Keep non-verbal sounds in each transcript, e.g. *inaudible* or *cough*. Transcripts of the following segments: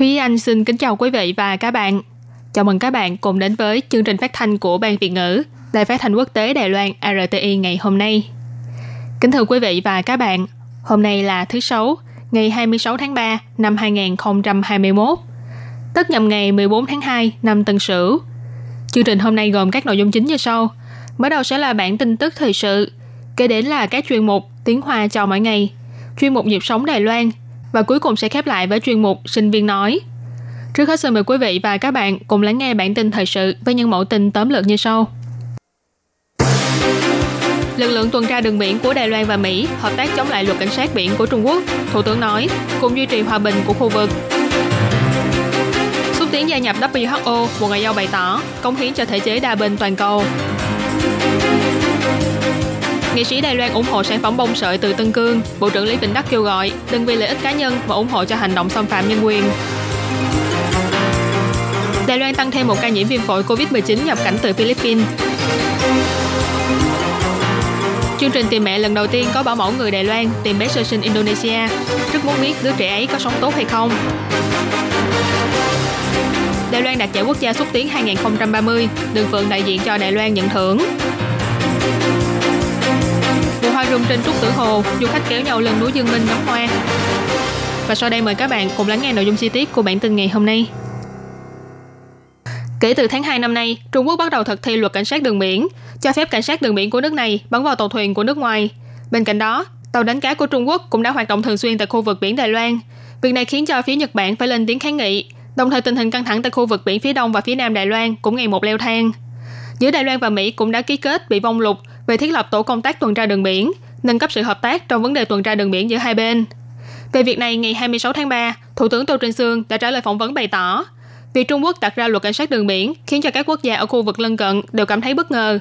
Thúy Anh xin kính chào quý vị và các bạn. Chào mừng các bạn cùng đến với chương trình phát thanh của Ban Việt ngữ, Đài phát thanh quốc tế Đài Loan RTI ngày hôm nay. Kính thưa quý vị và các bạn, hôm nay là thứ Sáu, ngày 26 tháng 3 năm 2021, tức nhằm ngày 14 tháng 2 năm Tân Sửu. Chương trình hôm nay gồm các nội dung chính như sau. Mở đầu sẽ là bản tin tức thời sự, kế đến là các chuyên mục tiếng Hoa chào mỗi ngày, chuyên mục nhịp sống Đài Loan và cuối cùng sẽ khép lại với chuyên mục sinh viên nói. Trước hết xin mời quý vị và các bạn cùng lắng nghe bản tin thời sự với những mẫu tin tóm lược như sau. Lực lượng tuần tra đường biển của Đài Loan và Mỹ hợp tác chống lại luật cảnh sát biển của Trung Quốc. Thủ tướng nói, cùng duy trì hòa bình của khu vực. Xúc tiến gia nhập WHO, Bộ Ngoại giao bày tỏ, cống hiến cho thể chế đa bên toàn cầu. Nghệ sĩ Đài Loan ủng hộ sản phẩm bông sợi từ Tân Cương. Bộ trưởng Lý Vĩnh Đắc kêu gọi đừng vì lợi ích cá nhân mà ủng hộ cho hành động xâm phạm nhân quyền. Đài Loan tăng thêm một ca nhiễm viêm phổi COVID-19 nhập cảnh từ Philippines. Chương trình tìm mẹ lần đầu tiên có bảo mẫu người Đài Loan tìm bé sơ sinh Indonesia. Rất muốn biết đứa trẻ ấy có sống tốt hay không. Đài Loan đạt giải quốc gia xúc tiến 2030, Đường Phượng đại diện cho Đài Loan nhận thưởng. Rung trên Trúc Tử Hồ, du khách kéo nhau lên núi Dương Minh ngắm hoa. Và sau đây mời các bạn cùng lắng nghe nội dung chi tiết của bản tin ngày hôm nay. Kể từ tháng 2 năm nay, Trung Quốc bắt đầu thực thi luật cảnh sát đường biển, cho phép cảnh sát đường biển của nước này bắn vào tàu thuyền của nước ngoài. Bên cạnh đó, tàu đánh cá của Trung Quốc cũng đã hoạt động thường xuyên tại khu vực biển Đài Loan. Việc này khiến cho phía Nhật Bản phải lên tiếng kháng nghị, đồng thời tình hình căng thẳng tại khu vực biển phía đông và phía nam Đài Loan cũng ngày một leo thang. Giữa Đài Loan và Mỹ cũng đã ký kết bị vong lục về thiết lập tổ công tác tuần tra đường biển, nâng cấp sự hợp tác trong vấn đề tuần tra đường biển giữa hai bên. Về việc này, ngày 26 tháng 3, Thủ tướng Tô Trinh Sương đã trả lời phỏng vấn bày tỏ, Việc Trung Quốc đặt ra luật cảnh sát đường biển khiến cho các quốc gia ở khu vực lân cận đều cảm thấy bất ngờ.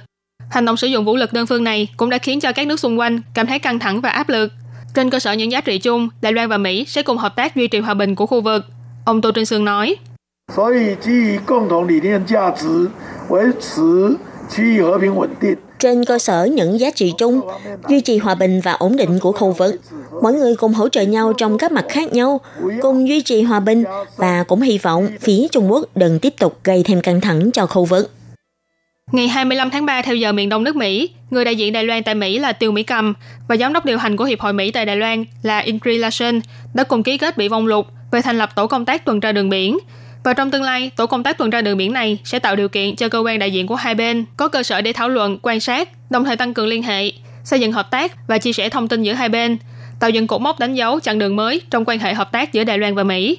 Hành động sử dụng vũ lực đơn phương này cũng đã khiến cho các nước xung quanh cảm thấy căng thẳng và áp lực. Trên cơ sở những giá trị chung, Đài Loan và Mỹ sẽ cùng hợp tác duy trì hòa bình của khu vực. Ông Tô Trinh Sương nói. 所以基于共同理念价值，维持区域和平稳定。 trên cơ sở những giá trị chung, duy trì hòa bình và ổn định của khu vực, mọi người cùng hỗ trợ nhau trong các mặt khác nhau, cùng duy trì hòa bình và cũng hy vọng phía Trung Quốc đừng tiếp tục gây thêm căng thẳng cho khu vực. Ngày 25 tháng 3 theo giờ miền Đông nước Mỹ, người đại diện Đài Loan tại Mỹ là Tiêu Mỹ Cầm và giám đốc điều hành của Hiệp hội Mỹ tại Đài Loan là Ingrid Larson đã cùng ký kết bị vong lục về thành lập tổ công tác tuần tra đường biển. Và trong tương lai, tổ công tác tuần tra đường biển này sẽ tạo điều kiện cho cơ quan đại diện của hai bên có cơ sở để thảo luận, quan sát, đồng thời tăng cường liên hệ, xây dựng hợp tác và chia sẻ thông tin giữa hai bên, tạo dựng cột mốc đánh dấu chặng đường mới trong quan hệ hợp tác giữa Đài Loan và Mỹ.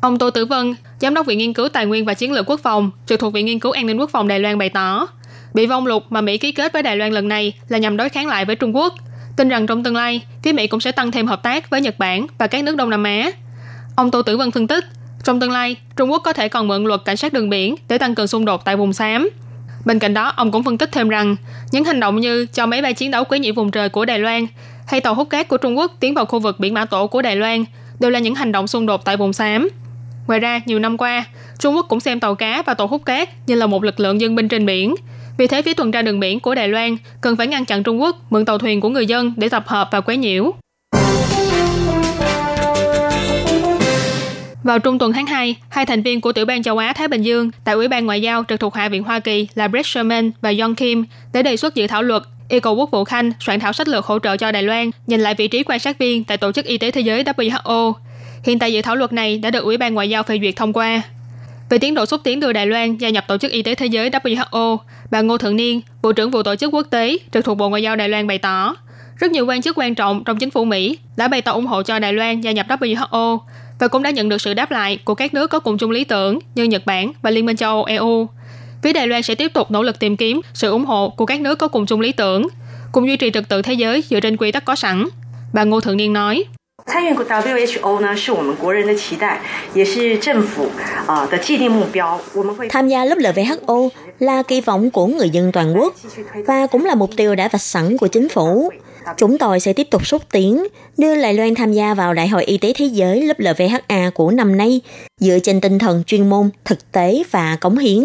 Ông Tô Tử Vân, Giám đốc Viện Nghiên cứu Tài nguyên và Chiến lược Quốc phòng, trực thuộc Viện Nghiên cứu An ninh Quốc phòng Đài Loan bày tỏ, bị vong lục mà Mỹ ký kết với Đài Loan lần này là nhằm đối kháng lại với Trung Quốc. Tin rằng trong tương lai, phía Mỹ cũng sẽ tăng thêm hợp tác với Nhật Bản và các nước Đông Nam Á. Ông Tô Tử Vân phân tích, trong tương lai, Trung Quốc có thể còn mượn luật cảnh sát đường biển để tăng cường xung đột tại vùng xám. Bên cạnh đó, ông cũng phân tích thêm rằng, những hành động như cho máy bay chiến đấu quấy nhiễu vùng trời của Đài Loan hay tàu hút cát của Trung Quốc tiến vào khu vực biển Mã Tổ của Đài Loan đều là những hành động xung đột tại vùng xám. Ngoài ra, nhiều năm qua, Trung Quốc cũng xem tàu cá và tàu hút cát như là một lực lượng dân binh trên biển. Vì thế, phía tuần tra đường biển của Đài Loan cần phải ngăn chặn Trung Quốc mượn tàu thuyền của người dân để tập hợp và quấy nhiễu. Vào trung tuần tháng 2, hai thành viên của tiểu ban châu Á Thái Bình Dương tại Ủy ban Ngoại giao trực thuộc Hạ viện Hoa Kỳ là Brett Sherman và John Kim đã đề xuất dự thảo luật yêu cầu Quốc vụ Khanh soạn thảo sách lược hỗ trợ cho Đài Loan nhìn lại vị trí quan sát viên tại Tổ chức Y tế Thế giới WHO. Hiện tại dự thảo luật này đã được Ủy ban Ngoại giao phê duyệt thông qua. Về tiến độ xúc tiến đưa Đài Loan gia nhập Tổ chức Y tế Thế giới WHO, bà Ngô Thượng Niên, Bộ trưởng vụ tổ chức quốc tế trực thuộc Bộ Ngoại giao Đài Loan bày tỏ, rất nhiều quan chức quan trọng trong chính phủ Mỹ đã bày tỏ ủng hộ cho Đài Loan gia nhập WHO và cũng đã nhận được sự đáp lại của các nước có cùng chung lý tưởng như Nhật Bản và Liên minh châu Âu EU. Phía Đài Loan sẽ tiếp tục nỗ lực tìm kiếm sự ủng hộ của các nước có cùng chung lý tưởng, cùng duy trì trật tự thế giới dựa trên quy tắc có sẵn. Bà Ngô Thượng Niên nói. 参与 WHO 呢，是我们国人的期待，也是政府啊的既定目标。我们会 Tham gia lớp WHO là kỳ vọng của người dân toàn quốc và cũng là mục tiêu đã vạch sẵn của chính phủ. Chúng tôi sẽ tiếp tục xúc tiến, đưa Đài Loan tham gia vào Đại hội Y tế Thế giới lớp LVHA của năm nay, dựa trên tinh thần chuyên môn, thực tế và cống hiến.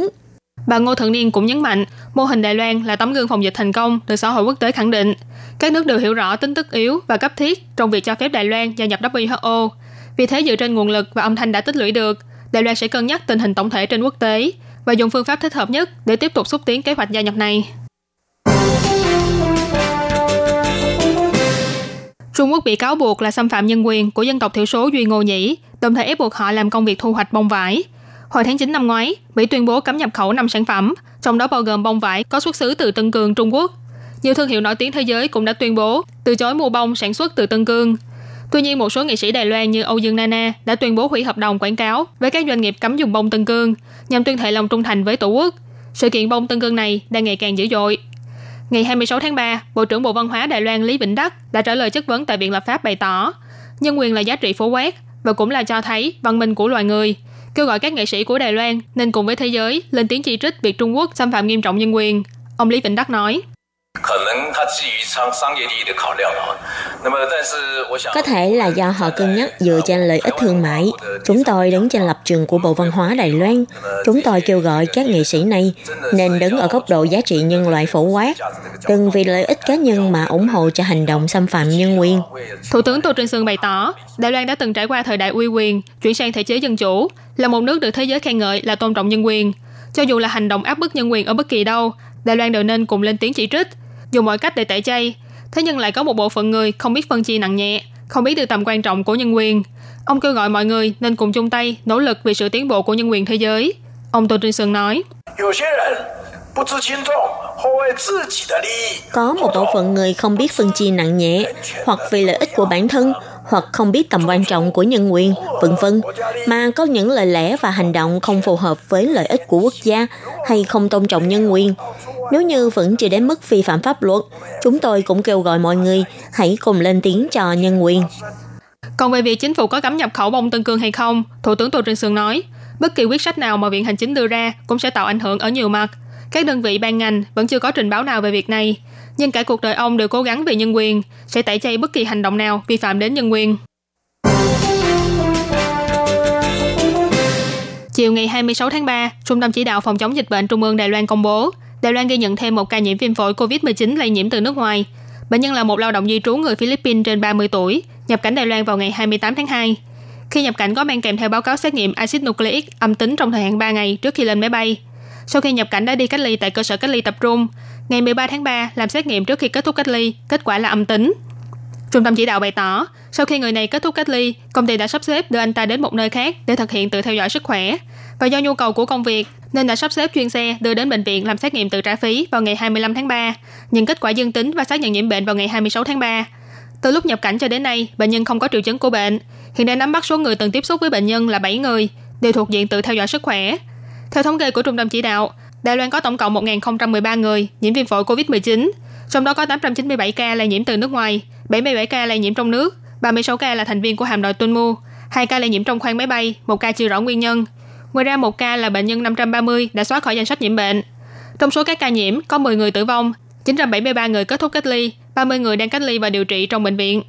Bà Ngô Thượng Niên cũng nhấn mạnh, mô hình Đài Loan là tấm gương phòng dịch thành công được xã hội quốc tế khẳng định. Các nước đều hiểu rõ tính tất yếu và cấp thiết trong việc cho phép Đài Loan gia nhập WHO. Vì thế dựa trên nguồn lực và âm thanh đã tích lũy được, Đài Loan sẽ cân nhắc tình hình tổng thể trên quốc tế và dùng phương pháp thích hợp nhất để tiếp tục xúc tiến kế hoạch gia nhập này. Trung Quốc bị cáo buộc là xâm phạm nhân quyền của dân tộc thiểu số Duy Ngô Nhĩ, đồng thời ép buộc họ làm công việc thu hoạch bông vải. Hồi tháng 9 năm ngoái, Mỹ tuyên bố cấm nhập khẩu 5 sản phẩm, trong đó bao gồm bông vải có xuất xứ từ Tân Cương, Trung Quốc. Nhiều thương hiệu nổi tiếng thế giới cũng đã tuyên bố từ chối mua bông sản xuất từ Tân Cương. Tuy nhiên, một số nghệ sĩ Đài Loan như Âu Dương Nana đã tuyên bố hủy hợp đồng quảng cáo với các doanh nghiệp cấm dùng bông Tân Cương nhằm tuyên thệ lòng trung thành với Tổ quốc. Sự kiện bông Tân Cương này đang ngày càng dữ dội. Ngày 26 tháng 3, Bộ trưởng Bộ Văn hóa Đài Loan Lý Vĩnh Đắc đã trả lời chất vấn tại Viện Lập pháp bày tỏ nhân quyền là giá trị phổ quát và cũng là cho thấy văn minh của loài người, kêu gọi các nghệ sĩ của Đài Loan nên cùng với thế giới lên tiếng chỉ trích việc Trung Quốc xâm phạm nghiêm trọng nhân quyền. Ông Lý Vĩnh Đắc nói. Có thể là do họ cân nhắc dựa trên lợi ích thương mại. Chúng tôi đứng trên lập trường của Bộ Văn hóa Đài Loan. Chúng tôi kêu gọi các nghệ sĩ này nên đứng ở góc độ giá trị nhân loại phổ quát, đừng vì lợi ích cá nhân mà ủng hộ cho hành động xâm phạm nhân quyền. Thủ tướng Tô Trinh Sương bày tỏ, Đài Loan đã từng trải qua thời đại uy quyền, chuyển sang thể chế dân chủ, là một nước được thế giới khen ngợi là tôn trọng nhân quyền. Cho dù là hành động áp bức nhân quyền ở bất kỳ đâu, Đài Loan đều nên cùng lên tiếng chỉ trích, dùng mọi cách để tẩy chay. Thế nhưng lại có một bộ phận người không biết phân chia nặng nhẹ, không biết được tầm quan trọng của nhân quyền. Ông kêu gọi mọi người nên cùng chung tay nỗ lực vì sự tiến bộ của nhân quyền thế giới. Ông Tô Trinh Sơn nói. Có một bộ phận người không biết phân chia nặng nhẹ, hoặc vì lợi ích của bản thân, hoặc không biết tầm quan trọng của nhân quyền, vân vân, mà có những lời lẽ và hành động không phù hợp với lợi ích của quốc gia hay không tôn trọng nhân quyền. Nếu như vẫn chưa đến mức vi phạm pháp luật, chúng tôi cũng kêu gọi mọi người hãy cùng lên tiếng cho nhân quyền. Còn về việc chính phủ có cấm nhập khẩu bông Tân Cương hay không, Thủ tướng Tô Trinh Sương nói, bất kỳ quyết sách nào mà Viện Hành Chính đưa ra cũng sẽ tạo ảnh hưởng ở nhiều mặt. Các đơn vị ban ngành vẫn chưa có trình báo nào về việc này, nhưng cả cuộc đời ông đều cố gắng vì nhân quyền, sẽ tẩy chay bất kỳ hành động nào vi phạm đến nhân quyền. Chiều ngày 26 tháng 3, Trung tâm Chỉ đạo Phòng chống dịch bệnh Trung ương Đài Loan công bố, Đài Loan ghi nhận thêm một ca nhiễm viêm phổi COVID-19 lây nhiễm từ nước ngoài. Bệnh nhân là một lao động di trú người Philippines trên 30 tuổi, nhập cảnh Đài Loan vào ngày 28 tháng 2. Khi nhập cảnh có mang kèm theo báo cáo xét nghiệm axit nucleic âm tính trong thời hạn 3 ngày trước khi lên máy bay. Sau khi nhập cảnh đã đi cách ly tại cơ sở cách ly tập trung, ngày 13 tháng 3 làm xét nghiệm trước khi kết thúc cách ly, kết quả là âm tính. Trung tâm chỉ đạo bày tỏ, sau khi người này kết thúc cách ly, công ty đã sắp xếp đưa anh ta đến một nơi khác để thực hiện tự theo dõi sức khỏe. Và do nhu cầu của công việc, nên đã sắp xếp chuyên xe đưa đến bệnh viện làm xét nghiệm tự trả phí vào ngày 25 tháng 3, nhưng kết quả dương tính và xác nhận nhiễm bệnh vào ngày 26 tháng 3. Từ lúc nhập cảnh cho đến nay, bệnh nhân không có triệu chứng của bệnh. Hiện đang nắm bắt số người từng tiếp xúc với bệnh nhân là 7 người, đều thuộc diện tự theo dõi sức khỏe. Theo thống kê của Trung tâm Chỉ đạo, Đài Loan có tổng cộng 1.013 người nhiễm viêm phổi COVID-19, trong đó có 897 ca lây nhiễm từ nước ngoài, 77 ca lây nhiễm trong nước, 36 ca là thành viên của hạm đội Tunmu, 2 ca lây nhiễm trong khoang máy bay, một ca chưa rõ nguyên nhân. Ngoài ra một ca là bệnh nhân 530 đã xóa khỏi danh sách nhiễm bệnh. Trong số các ca nhiễm có 10 người tử vong, 973 người kết thúc cách ly, 30 người đang cách ly và điều trị trong bệnh viện.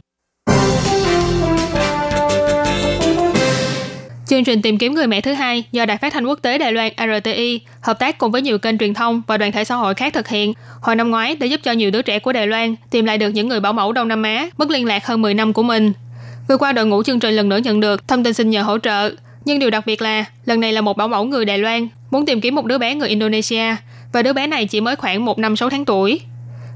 Chương trình tìm kiếm người mẹ thứ hai do Đài Phát thanh Quốc tế Đài Loan RTI hợp tác cùng với nhiều kênh truyền thông và đoàn thể xã hội khác thực hiện hồi năm ngoái để giúp cho nhiều đứa trẻ của Đài Loan tìm lại được những người bảo mẫu Đông Nam Á mất liên lạc hơn 10 năm của mình. Vừa qua đội ngũ chương trình lần nữa nhận được thông tin xin nhờ hỗ trợ, nhưng điều đặc biệt là lần này là một bảo mẫu người Đài Loan muốn tìm kiếm một đứa bé người Indonesia và đứa bé này chỉ mới khoảng 1 năm 6 tháng tuổi.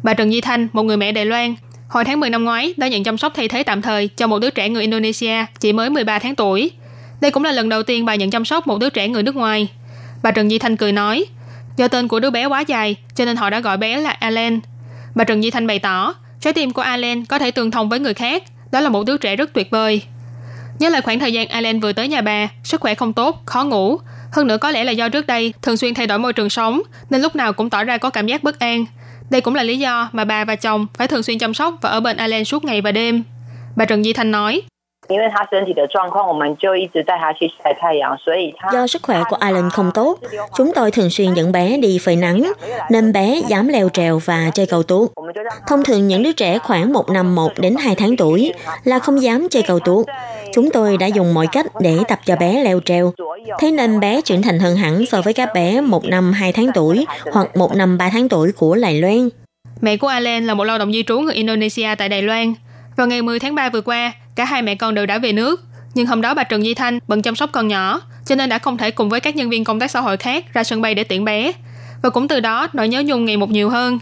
Bà Trần Di Thanh, một người mẹ Đài Loan, hồi tháng 10 năm ngoái đã nhận chăm sóc thay thế tạm thời cho một đứa trẻ người Indonesia chỉ mới 13 tháng tuổi đây cũng là lần đầu tiên bà nhận chăm sóc một đứa trẻ người nước ngoài. Bà Trần Di Thanh cười nói, do tên của đứa bé quá dài, cho nên họ đã gọi bé là Alan. Bà Trần Di Thanh bày tỏ, trái tim của Alan có thể tương thông với người khác, đó là một đứa trẻ rất tuyệt vời. Nhớ lại khoảng thời gian Alan vừa tới nhà bà, sức khỏe không tốt, khó ngủ. Hơn nữa có lẽ là do trước đây thường xuyên thay đổi môi trường sống, nên lúc nào cũng tỏ ra có cảm giác bất an. Đây cũng là lý do mà bà và chồng phải thường xuyên chăm sóc và ở bên Alan suốt ngày và đêm. Bà Trần Di Thanh nói, Do sức khỏe của Alan không tốt, chúng tôi thường xuyên dẫn bé đi phơi nắng, nên bé dám leo trèo và chơi cầu tuốt. Thông thường những đứa trẻ khoảng một năm 1 đến 2 tháng tuổi là không dám chơi cầu tuốt. Chúng tôi đã dùng mọi cách để tập cho bé leo trèo. Thế nên bé trưởng thành hơn hẳn so với các bé một năm 2 tháng tuổi hoặc một năm 3 tháng tuổi của Đài Loan. Mẹ của Alan là một lao động di trú người Indonesia tại Đài Loan. Vào ngày 10 tháng 3 vừa qua, cả hai mẹ con đều đã về nước. Nhưng hôm đó bà Trần Di Thanh bận chăm sóc con nhỏ, cho nên đã không thể cùng với các nhân viên công tác xã hội khác ra sân bay để tiễn bé. Và cũng từ đó nỗi nhớ nhung ngày một nhiều hơn.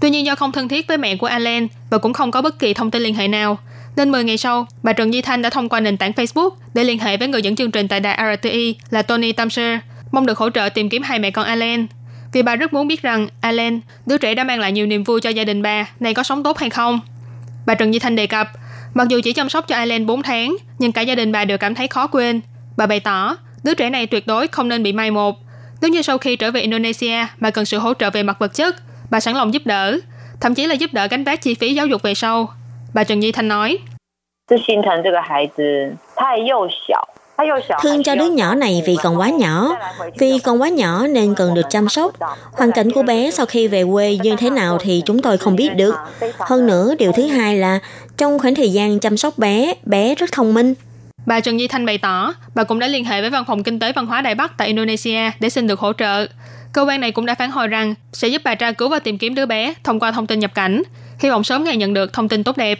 Tuy nhiên do không thân thiết với mẹ của Alan và cũng không có bất kỳ thông tin liên hệ nào, nên 10 ngày sau, bà Trần Di Thanh đã thông qua nền tảng Facebook để liên hệ với người dẫn chương trình tại đài RTI là Tony Tamser, mong được hỗ trợ tìm kiếm hai mẹ con Alan. Vì bà rất muốn biết rằng Alan, đứa trẻ đã mang lại nhiều niềm vui cho gia đình bà, này có sống tốt hay không. Bà Trần Di Thanh đề cập, mặc dù chỉ chăm sóc cho Alan 4 tháng, nhưng cả gia đình bà đều cảm thấy khó quên. Bà bày tỏ, đứa trẻ này tuyệt đối không nên bị mai một. Nếu như sau khi trở về Indonesia mà cần sự hỗ trợ về mặt vật chất, bà sẵn lòng giúp đỡ, thậm chí là giúp đỡ gánh vác chi phí giáo dục về sau. Bà Trần Nhi Thanh nói, Thương cho đứa nhỏ này vì còn quá nhỏ. Vì còn quá nhỏ nên cần được chăm sóc. Hoàn cảnh của bé sau khi về quê như thế nào thì chúng tôi không biết được. Hơn nữa, điều thứ hai là trong khoảng thời gian chăm sóc bé, bé rất thông minh. Bà Trần Di Thanh bày tỏ, bà cũng đã liên hệ với Văn phòng Kinh tế Văn hóa Đài Bắc tại Indonesia để xin được hỗ trợ. Cơ quan này cũng đã phản hồi rằng sẽ giúp bà tra cứu và tìm kiếm đứa bé thông qua thông tin nhập cảnh. Hy vọng sớm ngày nhận được thông tin tốt đẹp.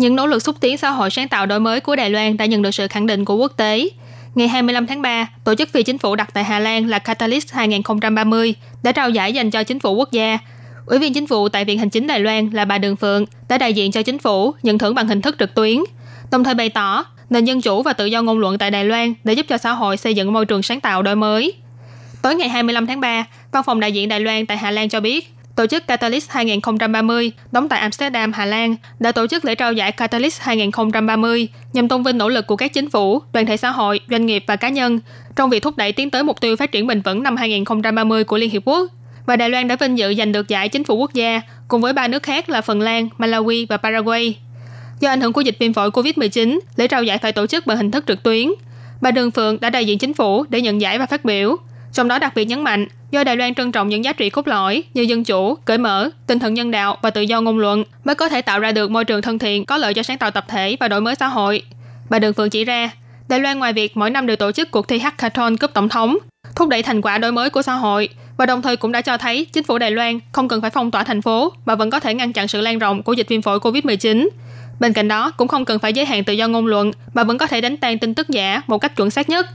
Những nỗ lực xúc tiến xã hội sáng tạo đổi mới của Đài Loan đã nhận được sự khẳng định của quốc tế. Ngày 25 tháng 3, tổ chức phi chính phủ đặt tại Hà Lan là Catalyst 2030 đã trao giải dành cho chính phủ quốc gia. Ủy viên chính phủ tại Viện Hành chính Đài Loan là bà Đường Phượng đã đại diện cho chính phủ nhận thưởng bằng hình thức trực tuyến, đồng thời bày tỏ nền dân chủ và tự do ngôn luận tại Đài Loan để giúp cho xã hội xây dựng môi trường sáng tạo đổi mới. Tối ngày 25 tháng 3, Văn phòng đại diện Đài Loan tại Hà Lan cho biết, Tổ chức Catalyst 2030 đóng tại Amsterdam, Hà Lan đã tổ chức lễ trao giải Catalyst 2030 nhằm tôn vinh nỗ lực của các chính phủ, đoàn thể xã hội, doanh nghiệp và cá nhân trong việc thúc đẩy tiến tới mục tiêu phát triển bền vững năm 2030 của Liên Hiệp Quốc. Và Đài Loan đã vinh dự giành được giải chính phủ quốc gia cùng với ba nước khác là Phần Lan, Malawi và Paraguay. Do ảnh hưởng của dịch viêm phổi COVID-19, lễ trao giải phải tổ chức bằng hình thức trực tuyến. Bà Đường Phượng đã đại diện chính phủ để nhận giải và phát biểu. Trong đó đặc biệt nhấn mạnh, do Đài Loan trân trọng những giá trị cốt lõi như dân chủ, cởi mở, tinh thần nhân đạo và tự do ngôn luận mới có thể tạo ra được môi trường thân thiện có lợi cho sáng tạo tập thể và đổi mới xã hội. Bà Đường Phượng chỉ ra, Đài Loan ngoài việc mỗi năm đều tổ chức cuộc thi hackathon cúp tổng thống, thúc đẩy thành quả đổi mới của xã hội và đồng thời cũng đã cho thấy chính phủ Đài Loan không cần phải phong tỏa thành phố mà vẫn có thể ngăn chặn sự lan rộng của dịch viêm phổi COVID-19. Bên cạnh đó, cũng không cần phải giới hạn tự do ngôn luận mà vẫn có thể đánh tan tin tức giả một cách chuẩn xác nhất.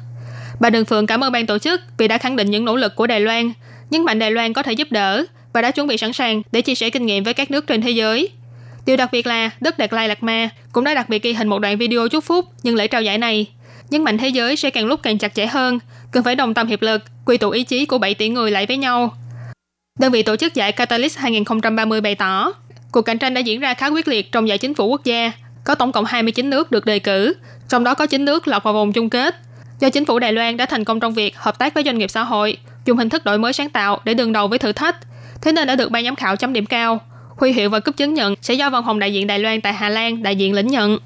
Bà Đường Phượng cảm ơn ban tổ chức vì đã khẳng định những nỗ lực của Đài Loan, nhấn mạnh Đài Loan có thể giúp đỡ và đã chuẩn bị sẵn sàng để chia sẻ kinh nghiệm với các nước trên thế giới. Điều đặc biệt là Đức Đạt Lai Lạt Ma cũng đã đặc biệt ghi hình một đoạn video chúc phúc nhân lễ trao giải này. Nhấn mạnh thế giới sẽ càng lúc càng chặt chẽ hơn, cần phải đồng tâm hiệp lực, quy tụ ý chí của 7 tỷ người lại với nhau. Đơn vị tổ chức giải Catalyst 2030 bày tỏ, cuộc cạnh tranh đã diễn ra khá quyết liệt trong giải chính phủ quốc gia, có tổng cộng 29 nước được đề cử, trong đó có 9 nước lọt vào vòng chung kết do chính phủ Đài Loan đã thành công trong việc hợp tác với doanh nghiệp xã hội, dùng hình thức đổi mới sáng tạo để đương đầu với thử thách, thế nên đã được ban giám khảo chấm điểm cao. Huy hiệu và cúp chứng nhận sẽ do văn phòng đại diện Đài Loan tại Hà Lan đại diện lĩnh nhận.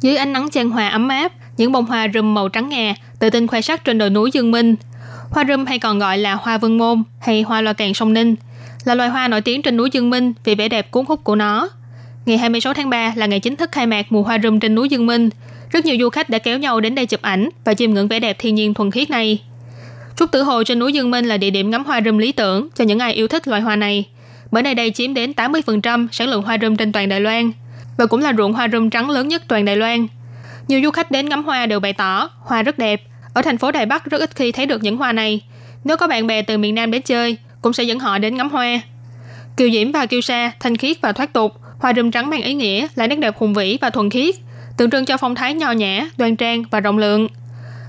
Dưới ánh nắng chan hòa ấm áp, những bông hoa rùm màu trắng ngà tự tin khoe sắc trên đồi núi Dương Minh. Hoa rùm hay còn gọi là hoa vương môn hay hoa loa càng sông Ninh là loài hoa nổi tiếng trên núi Dương Minh vì vẻ đẹp cuốn hút của nó. Ngày 26 tháng 3 là ngày chính thức khai mạc mùa hoa rừng trên núi Dương Minh. Rất nhiều du khách đã kéo nhau đến đây chụp ảnh và chiêm ngưỡng vẻ đẹp thiên nhiên thuần khiết này. Trúc Tử Hồ trên núi Dương Minh là địa điểm ngắm hoa rừng lý tưởng cho những ai yêu thích loài hoa này. Bởi nơi đây chiếm đến 80% sản lượng hoa rừng trên toàn Đài Loan và cũng là ruộng hoa rừng trắng lớn nhất toàn Đài Loan. Nhiều du khách đến ngắm hoa đều bày tỏ hoa rất đẹp. Ở thành phố Đài Bắc rất ít khi thấy được những hoa này. Nếu có bạn bè từ miền Nam đến chơi, cũng sẽ dẫn họ đến ngắm hoa. Kiều Diễm và Kiều Sa thanh khiết và thoát tục, Hoa rừng trắng mang ý nghĩa là nét đẹp hùng vĩ và thuần khiết, tượng trưng cho phong thái nho nhã, đoan trang và rộng lượng.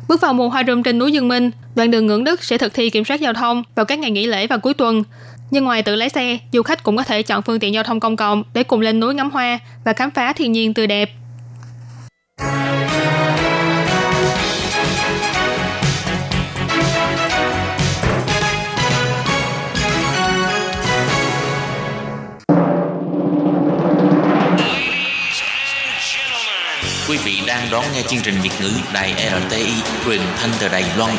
Bước vào mùa hoa rừng trên núi Dương Minh, đoàn đường Ngưỡng Đức sẽ thực thi kiểm soát giao thông vào các ngày nghỉ lễ và cuối tuần. Nhưng ngoài tự lái xe, du khách cũng có thể chọn phương tiện giao thông công cộng để cùng lên núi ngắm hoa và khám phá thiên nhiên tươi đẹp. Quý vị đang đón nghe chương trình Việt ngữ Đài RTI truyền thanh từ Đài Loan.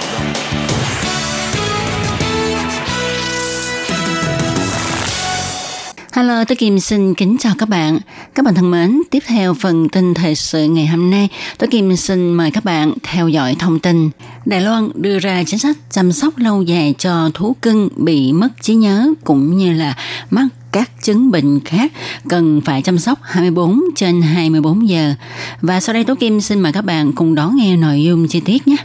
Hello, tôi Kim xin kính chào các bạn. Các bạn thân mến, tiếp theo phần tin thời sự ngày hôm nay, tôi Kim xin mời các bạn theo dõi thông tin. Đài Loan đưa ra chính sách chăm sóc lâu dài cho thú cưng bị mất trí nhớ cũng như là mắc các chứng bệnh khác cần phải chăm sóc 24 trên 24 giờ. Và sau đây Tố Kim xin mời các bạn cùng đón nghe nội dung chi tiết nhé.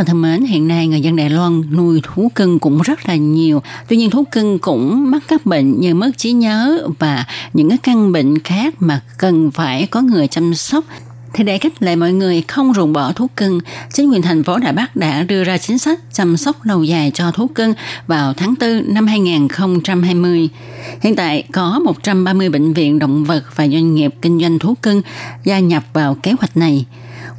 Bạn thân mến, hiện nay người dân Đài Loan nuôi thú cưng cũng rất là nhiều. Tuy nhiên thú cưng cũng mắc các bệnh như mất trí nhớ và những cái căn bệnh khác mà cần phải có người chăm sóc thì để khích lệ mọi người không ruồng bỏ thú cưng, chính quyền thành phố Đà Bắc đã đưa ra chính sách chăm sóc lâu dài cho thú cưng vào tháng 4 năm 2020. Hiện tại có 130 bệnh viện động vật và doanh nghiệp kinh doanh thú cưng gia nhập vào kế hoạch này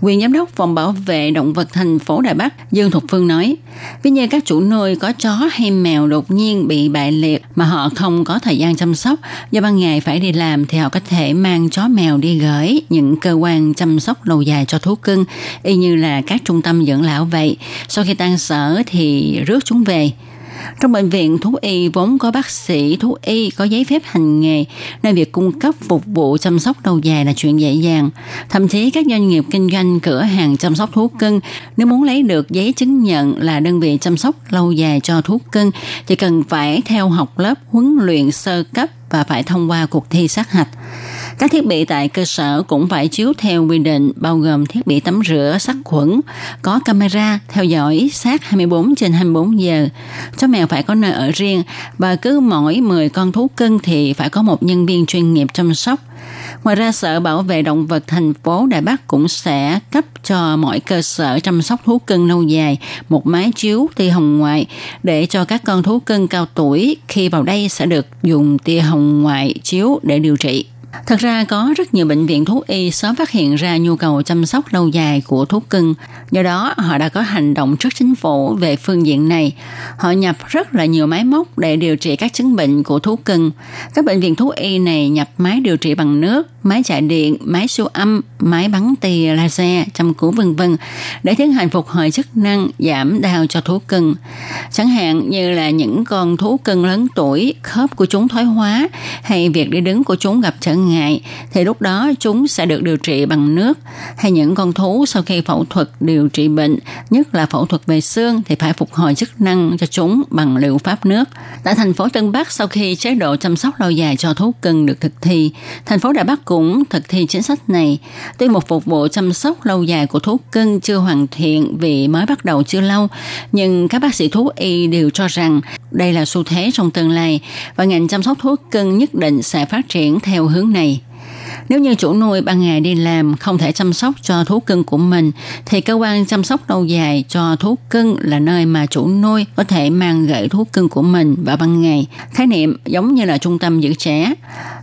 quyền giám đốc phòng bảo vệ động vật thành phố Đà Bắc Dương Thục Phương nói, ví như các chủ nuôi có chó hay mèo đột nhiên bị bại liệt mà họ không có thời gian chăm sóc, do ban ngày phải đi làm thì họ có thể mang chó mèo đi gửi những cơ quan chăm sóc lâu dài cho thú cưng, y như là các trung tâm dưỡng lão vậy. Sau khi tan sở thì rước chúng về. Trong bệnh viện thú y vốn có bác sĩ thú y có giấy phép hành nghề, nên việc cung cấp phục vụ chăm sóc lâu dài là chuyện dễ dàng. Thậm chí các doanh nghiệp kinh doanh cửa hàng chăm sóc thú cưng nếu muốn lấy được giấy chứng nhận là đơn vị chăm sóc lâu dài cho thú cưng thì cần phải theo học lớp huấn luyện sơ cấp và phải thông qua cuộc thi sát hạch. Các thiết bị tại cơ sở cũng phải chiếu theo quy định bao gồm thiết bị tắm rửa, sát khuẩn, có camera theo dõi sát 24 trên 24 giờ. Chó mèo phải có nơi ở riêng và cứ mỗi 10 con thú cưng thì phải có một nhân viên chuyên nghiệp chăm sóc. Ngoài ra, Sở Bảo vệ Động vật thành phố Đài Bắc cũng sẽ cấp cho mỗi cơ sở chăm sóc thú cưng lâu dài một máy chiếu tia hồng ngoại để cho các con thú cưng cao tuổi khi vào đây sẽ được dùng tia hồng ngoại chiếu để điều trị. Thật ra có rất nhiều bệnh viện thú y sớm phát hiện ra nhu cầu chăm sóc lâu dài của thú cưng. Do đó, họ đã có hành động trước chính phủ về phương diện này. Họ nhập rất là nhiều máy móc để điều trị các chứng bệnh của thú cưng. Các bệnh viện thú y này nhập máy điều trị bằng nước, máy chạy điện, máy siêu âm, máy bắn tia laser, chăm cứu vân vân để tiến hành phục hồi chức năng, giảm đau cho thú cưng. Chẳng hạn như là những con thú cưng lớn tuổi, khớp của chúng thoái hóa hay việc đi đứng của chúng gặp trở ngại, thì lúc đó chúng sẽ được điều trị bằng nước hay những con thú sau khi phẫu thuật điều trị bệnh, nhất là phẫu thuật về xương thì phải phục hồi chức năng cho chúng bằng liệu pháp nước. Tại thành phố Tân Bắc, sau khi chế độ chăm sóc lâu dài cho thú cưng được thực thi, thành phố Đà Bắc cũng thực thi chính sách này. Tuy một phục vụ chăm sóc lâu dài của thú cưng chưa hoàn thiện vì mới bắt đầu chưa lâu, nhưng các bác sĩ thú y đều cho rằng đây là xu thế trong tương lai và ngành chăm sóc thú cưng nhất định sẽ phát triển theo hướng này. Nếu như chủ nuôi ban ngày đi làm không thể chăm sóc cho thú cưng của mình thì cơ quan chăm sóc lâu dài cho thú cưng là nơi mà chủ nuôi có thể mang gửi thú cưng của mình vào ban ngày. Khái niệm giống như là trung tâm giữ trẻ.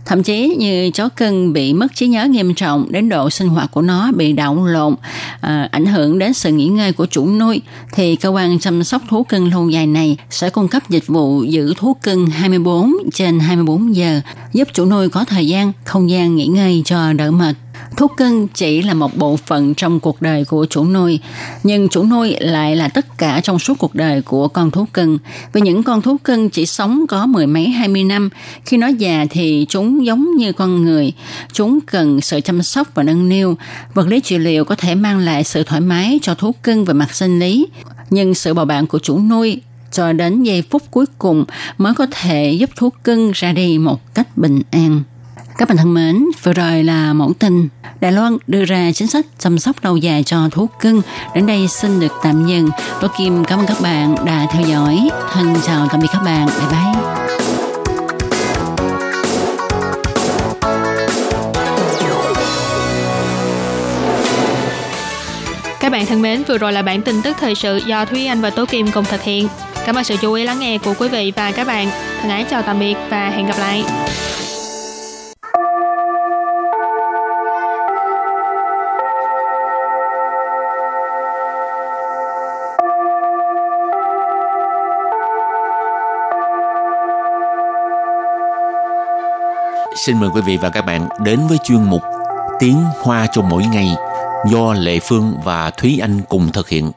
Thậm chí như chó cưng bị mất trí nhớ nghiêm trọng đến độ sinh hoạt của nó bị đảo lộn, à, ảnh hưởng đến sự nghỉ ngơi của chủ nuôi, thì cơ quan chăm sóc thú cưng lâu dài này sẽ cung cấp dịch vụ giữ thú cưng 24 trên 24 giờ, giúp chủ nuôi có thời gian, không gian nghỉ ngơi cho đỡ mệt. Thú cưng chỉ là một bộ phận trong cuộc đời của chủ nuôi, nhưng chủ nuôi lại là tất cả trong suốt cuộc đời của con thú cưng. Vì những con thú cưng chỉ sống có mười mấy hai mươi năm, khi nó già thì chúng giống như con người. Chúng cần sự chăm sóc và nâng niu. Vật lý trị liệu có thể mang lại sự thoải mái cho thú cưng về mặt sinh lý, nhưng sự bầu bạn của chủ nuôi cho đến giây phút cuối cùng mới có thể giúp thú cưng ra đi một cách bình an. Các bạn thân mến, vừa rồi là mẫu tin. Đài Loan đưa ra chính sách chăm sóc lâu dài cho thú cưng. Đến đây xin được tạm dừng. Tố Kim cảm ơn các bạn đã theo dõi. Thân chào tạm biệt các bạn. Bye bye. Các bạn thân mến, vừa rồi là bản tin tức thời sự do Thúy Anh và Tố Kim cùng thực hiện. Cảm ơn sự chú ý lắng nghe của quý vị và các bạn. Thân ái chào tạm biệt và hẹn gặp lại. Xin mời quý vị và các bạn đến với chuyên mục Tiếng Hoa cho mỗi ngày do Lệ Phương và Thúy Anh cùng thực hiện.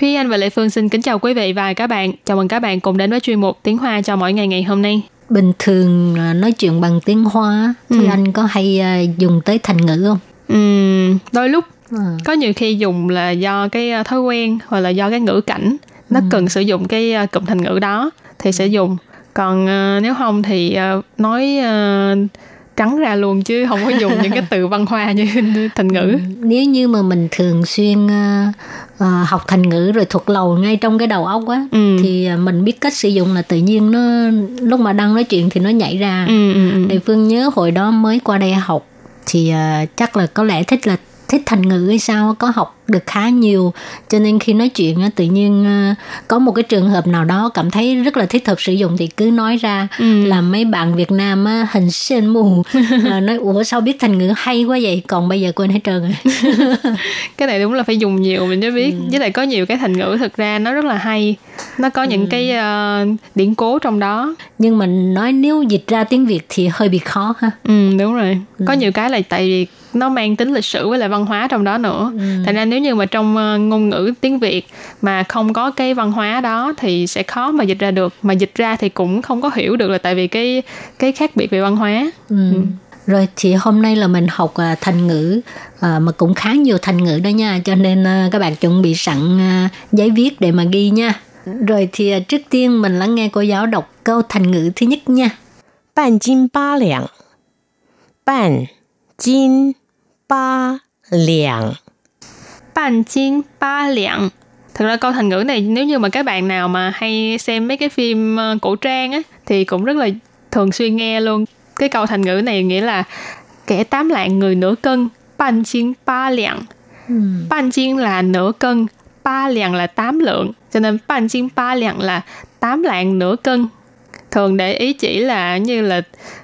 Thúy Anh và Lệ Phương xin kính chào quý vị và các bạn. Chào mừng các bạn cùng đến với chuyên mục Tiếng Hoa cho mỗi ngày ngày hôm nay. Bình thường à, nói chuyện bằng tiếng Hoa, thì Ừ. anh có hay à, dùng tới thành ngữ không? Ừm, đôi lúc À. có nhiều khi dùng là do cái uh, thói quen hoặc là do cái ngữ cảnh nó cần sử dụng cái uh, cụm thành ngữ đó thì sẽ dùng còn uh, nếu không thì uh, nói uh, trắng ra luôn chứ không có dùng những cái từ văn hoa như *laughs* thành ngữ Nếu như mà mình thường xuyên học thành ngữ rồi thuộc lầu ngay trong cái đầu óc á, Ừ. thì mình biết cách sử dụng là tự nhiên nó lúc mà đang nói chuyện thì nó nhảy ra. ừ, ừ, ừ. Địa Phương nhớ hồi đó mới qua đây học thì chắc là có lẽ thích là thích thành ngữ hay sao có học được khá nhiều. Cho nên khi nói chuyện tự nhiên à, có một cái trường hợp nào đó cảm thấy rất là thích hợp sử dụng thì cứ nói ra Ừ. là mấy bạn Việt Nam á, hình sen mù. À, *laughs* nói ủa sao biết thành ngữ hay quá vậy? Còn bây giờ quên hết trơn rồi. *laughs* Cái này đúng là phải dùng nhiều mình mới biết. Ừ. với lại có nhiều cái thành ngữ thực ra nó rất là hay. Nó có những cái uh, điển cố trong đó. Nhưng mà nói nếu dịch ra tiếng Việt thì hơi bị khó ha. Ừ đúng rồi. Có nhiều cái là tại vì nó mang tính lịch sử với lại văn hóa trong đó nữa. Thành ra nếu nếu như mà trong ờ, ngôn ngữ tiếng Việt mà không có cái văn hóa đó thì sẽ khó mà dịch ra được. Mà dịch ra thì cũng không có hiểu được là tại vì cái cái khác biệt về văn hóa. Ừ. Ừ. Rồi chị hôm nay là mình học ờ, thành ngữ ờ, mà cũng khá nhiều thành ngữ đó nha cho nên các bạn chuẩn bị sẵn giấy viết để mà ghi nha. Rồi thì trước tiên mình lắng nghe cô giáo đọc câu thành ngữ thứ nhất nha. Bàn kim ba liang. Bàn kim ba liang. Bàn chiên ba lạng Thực ra câu thành ngữ này nếu như mà các bạn nào mà hay xem mấy cái phim ờ, cổ trang á thì cũng rất là thường xuyên nghe luôn. Cái câu thành ngữ này nghĩa là kẻ tám lạng người nửa cân, bàn chiên ba lạng. Bàn chiên là nửa cân, ba lạng là tám lượng. Cho nên bàn chiên ba lạng là tám lạng nửa cân. Thường để ý chỉ là như là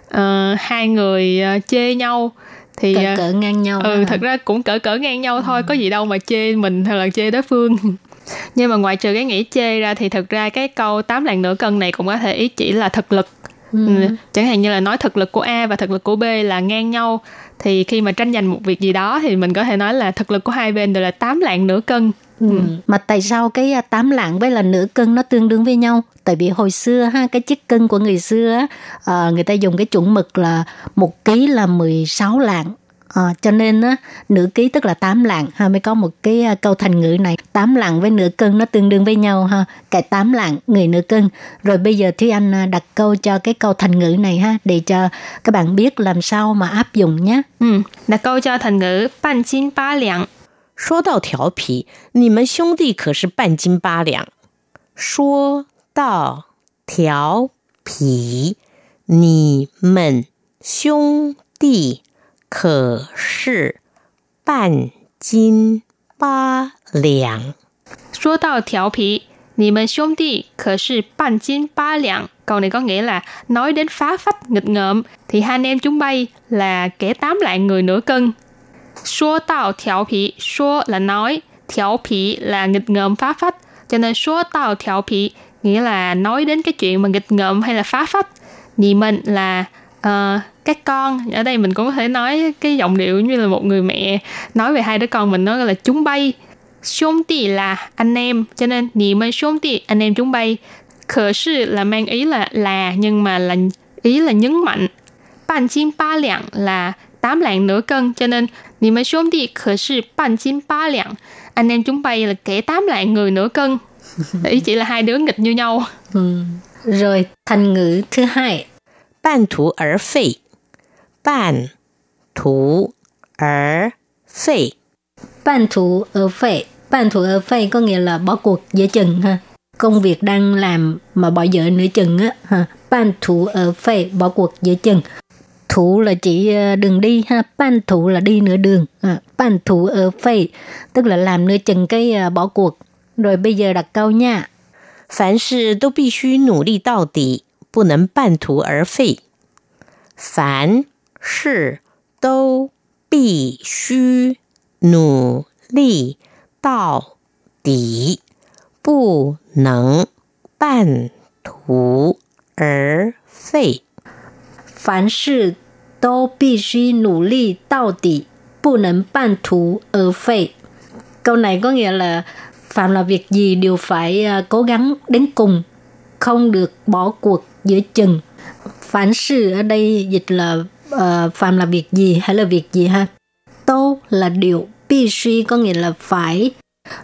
ờ, hai người ờ, chê nhau thì Cỡ ờ, cỡ ngang nhau. ừ thật ra cũng cỡ cỡ ngang nhau thôi có gì đâu mà chê mình hay là chê đối phương *laughs* nhưng mà ngoại trừ cái nghĩa chê ra thì thực ra cái câu tám lạng nửa cân này cũng có thể ý chỉ là thực lực ừ. chẳng hạn như là nói thực lực của A và thực lực của B là ngang nhau thì khi mà tranh giành một việc gì đó thì mình có thể nói là thực lực của hai bên đều là tám lạng nửa cân Ừ. Mà tại sao cái à, tám lạng với là nửa cân nó tương đương với nhau? Tại vì hồi xưa ha cái chiếc cân của người xưa à, người ta dùng cái chuẩn mực là một ký là 16 lạng. À, cho nên á, nửa ký tức là 8 lạng ha mới có một cái à, câu thành ngữ này 8 lạng với nửa cân nó tương đương với nhau ha cái 8 lạng người nửa cân rồi bây giờ Thúy Anh à, đặt câu cho cái câu thành ngữ này ha để cho các bạn biết làm sao mà áp dụng nhé ừ. đặt câu cho thành ngữ ban chín ba lạng 说到调皮，你们兄弟可是半斤八两。说到调皮，你们兄弟可是半斤八两。 Số tao thiểu phí, nì mình兄弟可是半斤八两. Câu này có nghĩa là nói đến phá phách nghịch ngợm thì hai anh em chúng bay là kẻ tám lạng người nửa cân. Số là nói, 调皮 là nghịch ngợm phá phách. Cho nên số nghĩa là nói đến cái chuyện mà nghịch ngợm hay là phá phách. Nhị mình là uh, các con ở đây mình cũng có thể nói cái giọng điệu như là một người mẹ nói về hai đứa con mình nói là chúng bay xung tỷ là anh em cho nên nhị mình xung tỷ anh em chúng bay khở sư là mang ý là là nhưng mà là ý là nhấn mạnh bàn chim ba lạng là 8 lạng nửa cân, cho nên Nì mấy xuống đi khở sư bàn chín ba lạng. Anh em chúng bay là kể 8 lạng người nửa cân. *laughs* Ý chỉ là hai đứa nghịch như nhau. Ừ. Rồi thành ngữ thứ hai. Bàn thủ ở phê. Bàn thủ ở phê. Bàn thủ ở phê. Bàn thủ ở phê có nghĩa là bỏ cuộc giữa chừng ha. Công việc đang làm mà bỏ dở nửa chừng á ha. Bàn thủ ở phê bỏ cuộc giữa chừng thủ là chỉ ờ, đường đi ha ban thủ là đi nửa đường à, ban thủ ở phệ tức là làm nửa chừng cái ờ, bỏ cuộc rồi bây giờ đặt câu nha 凡事都必须努力到底，不能半途而废。凡事都必须努力到 底，不能半途而废。 凡事都必须努力到底，不能半途而废. Câu này có nghĩa là phạm là việc gì đều phải uh, cố gắng đến cùng, không được bỏ cuộc giữa chừng. Phản sự ở đây dịch là uh, phạm là việc gì hay là việc gì ha? Tô là điều,必须có nghĩa là phải,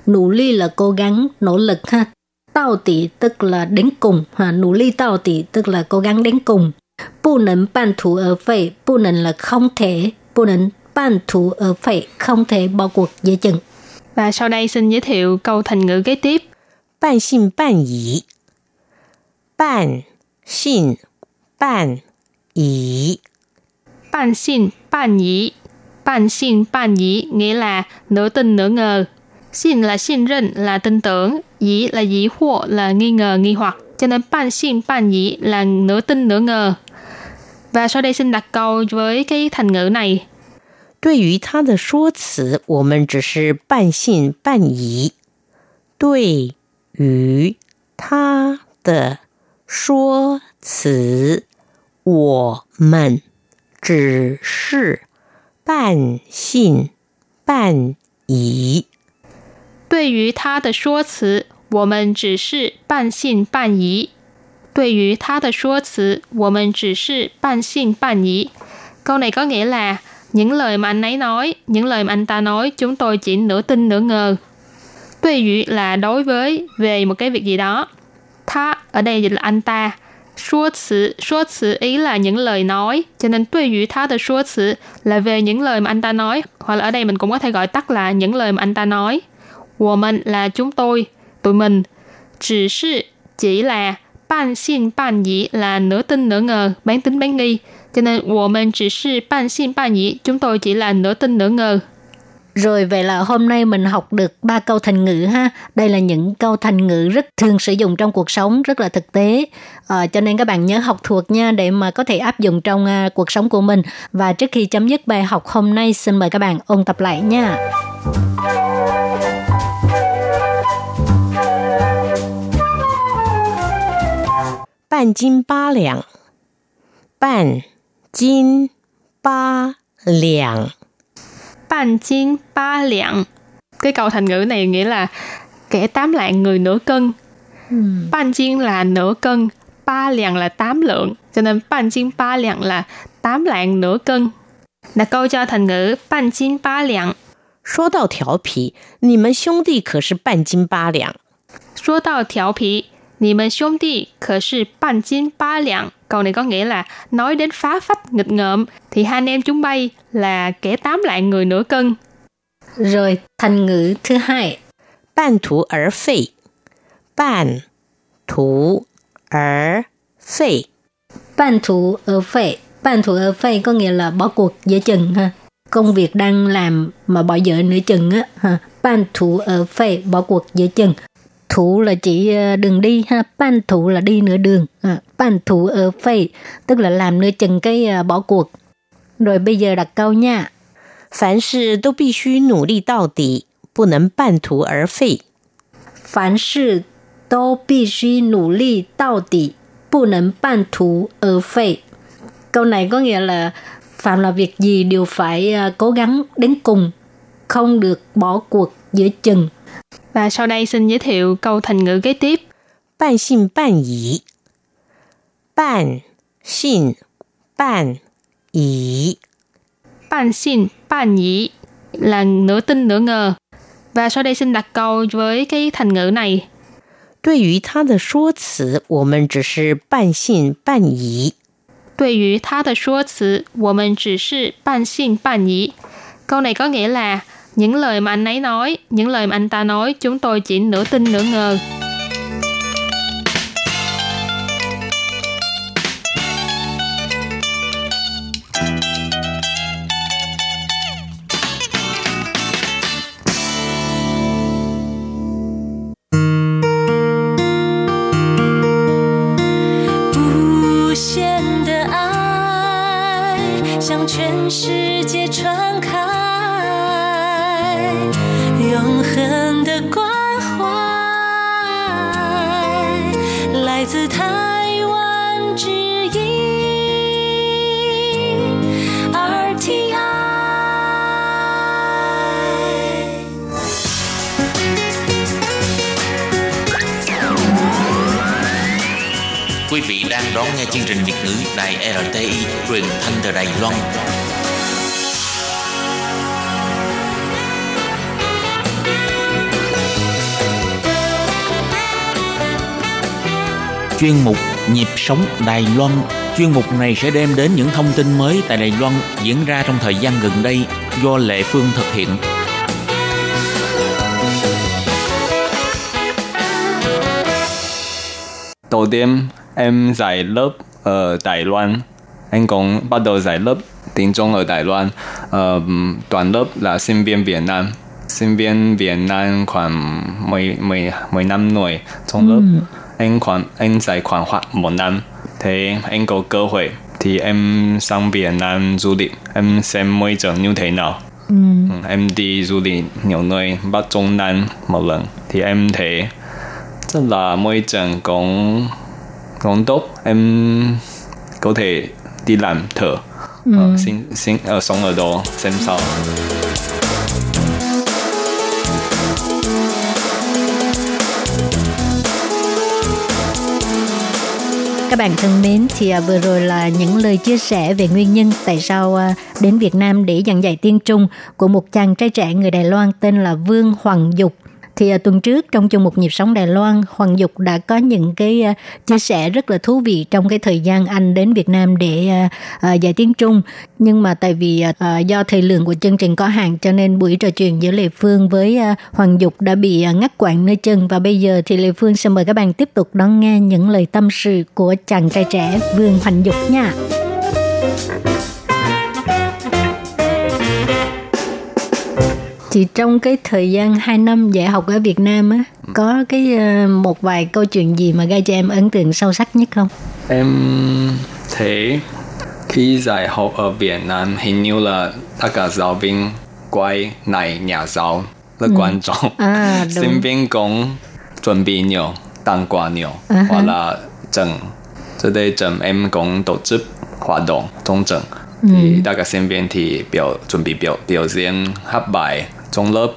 nỗ ly là cố gắng, nỗ lực ha. Tao tỷ tức là đến cùng, ha. nỗ ly tao tỷ tức là cố gắng đến cùng. Bu nấn ban thủ ở phẩy, bu nấn là không thể, bu nấn ban thủ ở phẩy, không thể bỏ cuộc giữa chừng. Và sau đây xin giới thiệu câu thành ngữ kế tiếp. 半信半疑，半信半疑， Ban xin, ban nhí. Ban xin, ban nhí nghĩa là nửa tin nửa ngờ. Xin là信任, là tin tưởng. Dĩ là dĩ hoặc, là nghi ngờ, nghi hoặc. Cho nên ban xin, ban nhí là nửa tin nửa ngờ. Và sau đây xin đặt câu với cái thành ngữ này. 对于他的说辞，我们只是半信半疑。对于他的说辞，我们只是半信半疑。对于他的说辞，我们只是半信半疑。 对于他的说辞，我们只是半信半疑. Câu này có nghĩa là những lời mà anh ấy nói, những lời mà anh ta nói, chúng tôi chỉ nửa tin nửa ngờ. Tuy dụ là đối với về một cái việc gì đó. Tha ở đây dịch là anh ta. Số词, số词ý là những lời nói. Cho nên tuy dụ tha từ số词là về những lời mà anh ta nói. Hoặc là ở đây mình cũng có thể gọi tắt là những lời mà anh ta nói. Của mình là chúng tôi, tụi mình. Chỉ sư chỉ là ban xin ban疑là nửa tin nửa ngờ, bán tính bán nghi. Cho nên, 我们只是半信半疑, chúng tôi chỉ là nửa tin nửa ngờ. Rồi vậy là hôm nay mình học được ba câu thành ngữ ha. Đây là những câu thành ngữ rất thường sử dụng trong cuộc sống, rất là thực tế. À, cho nên các bạn nhớ học thuộc nha để mà có thể áp dụng trong uh, cuộc sống của mình. Và trước khi chấm dứt bài học hôm nay, xin mời các bạn ôn tập lại nha. 半斤八两，半斤八两， Ban chín ba lạng. Cái câu thành ngữ này nghĩa là kẻ tám lạng người nửa cân. Ban chiên là nửa cân, ba lạng là tám lượng. Cho nên ban chiên ba lạng là tám lạng nửa cân. Đặt câu cho thành ngữ ban chiên ba lạng. 说到调皮，你们兄弟可是半斤八两。说到调皮， 你们兄弟可是半斤八两. Câu này có nghĩa là nói đến phá phách nghịch ngợm thì hai anh em chúng bay là kẻ tám lạng người nửa cân. Rồi thành ngữ thứ hai. 半途而废，半途而废， Ban thủ ở phệ. Ban thủ ở phệ có nghĩa là bỏ cuộc giữa chừng ha. Công việc đang làm mà bỏ dở nửa chừng á. Ha. Ban thủ ở phệ, bỏ cuộc giữa chừng. Thủ là chỉ ờ, đường đi ha. Ban thủ là đi nửa đường. À, ban thủ ở phệ tức là làm nửa chừng cái ờ, bỏ cuộc. Rồi bây giờ đặt câu nha. 凡事都必须努力到底，不能半途而废。凡事都必须努力到底，不能半途而废. Câu này có nghĩa là phạm là việc gì đều phải à, cố gắng đến cùng, không được bỏ cuộc giữa chừng. Và sau đây xin giới thiệu câu thành ngữ kế tiếp. 半信半疑，半信半疑， Ban xin, ban nhĩ là nửa tin nửa ngờ. Và sau đây xin đặt câu với cái thành ngữ này. 对于他的说辞，我们只是半信半疑。对于他的说辞，我们只是半信半疑. Câu này có nghĩa là những lời mà anh ấy nói, những lời mà anh ta nói, chúng tôi chỉ nửa tin nửa ngờ. Thanh từ Đài Loan. Chuyên mục Nhịp sống Đài Loan Chuyên mục này sẽ đem đến những thông tin mới tại Đài Loan diễn ra trong thời gian gần đây do Lệ Phương thực hiện. Đầu tiên, em dạy lớp ở Đài Loan. Em cũng bắt đầu dạy lớp tiếng Trung ở Đài Loan. Ờ, toàn lớp là sinh viên Việt Nam. Sinh viên Việt Nam khoảng 10, 10, 10 năm rồi trong lớp. Em khoảng em dạy khoảng một năm. Thế em có cơ hội thì em sang Việt Nam du lịch. Em xem môi trường như thế nào. Ừ, em đi du lịch nhiều nơi Bắc Trung Nam một lần thì em thấy rất là môi trường cũng cũng tốt em có thể đi làm thử ờ, sinh sinh ở sống ở đó xem sao. Các bạn thân mến, thì à, vừa rồi là những lời chia sẻ về nguyên nhân tại sao à, đến Việt Nam để giảng dạy tiếng Trung của một chàng trai trẻ người Đài Loan tên là Vương Hoàng Dục. Thì à, tuần trước trong chung một nhịp sống Đài Loan, Hoàng Dục đã có những cái à, chia sẻ rất là thú vị trong cái thời gian anh đến Việt Nam để à, dạy tiếng Trung. Nhưng mà tại vì do thời lượng của chương trình có hạn cho nên buổi trò chuyện giữa Lê Phương với Hoàng Dục đã bị ngắt quãng nơi chân và bây giờ thì Lê Phương sẽ mời các bạn tiếp tục đón nghe những lời tâm sự của chàng trai trẻ Vương Hoàng Dục nha. Chị trong cái thời gian 2 năm dạy học ở Việt Nam á, có cái ờ, một vài câu chuyện gì mà gây cho em ấn tượng sâu sắc nhất không? Em thấy khi dạy học ở Việt Nam hình như là tất cả giáo viên quay này nhà giáo là ừ. quan trọng. À, *laughs* đúng. Sinh viên cũng chuẩn bị nhiều, tặng quà nhiều, uh-huh. hoặc là trường. cho đây trường em cũng tổ chức hoạt động trong trường. Ừ. Thì tất cả sinh viên thì biểu chuẩn bị biểu biểu diễn hát bài trong lớp.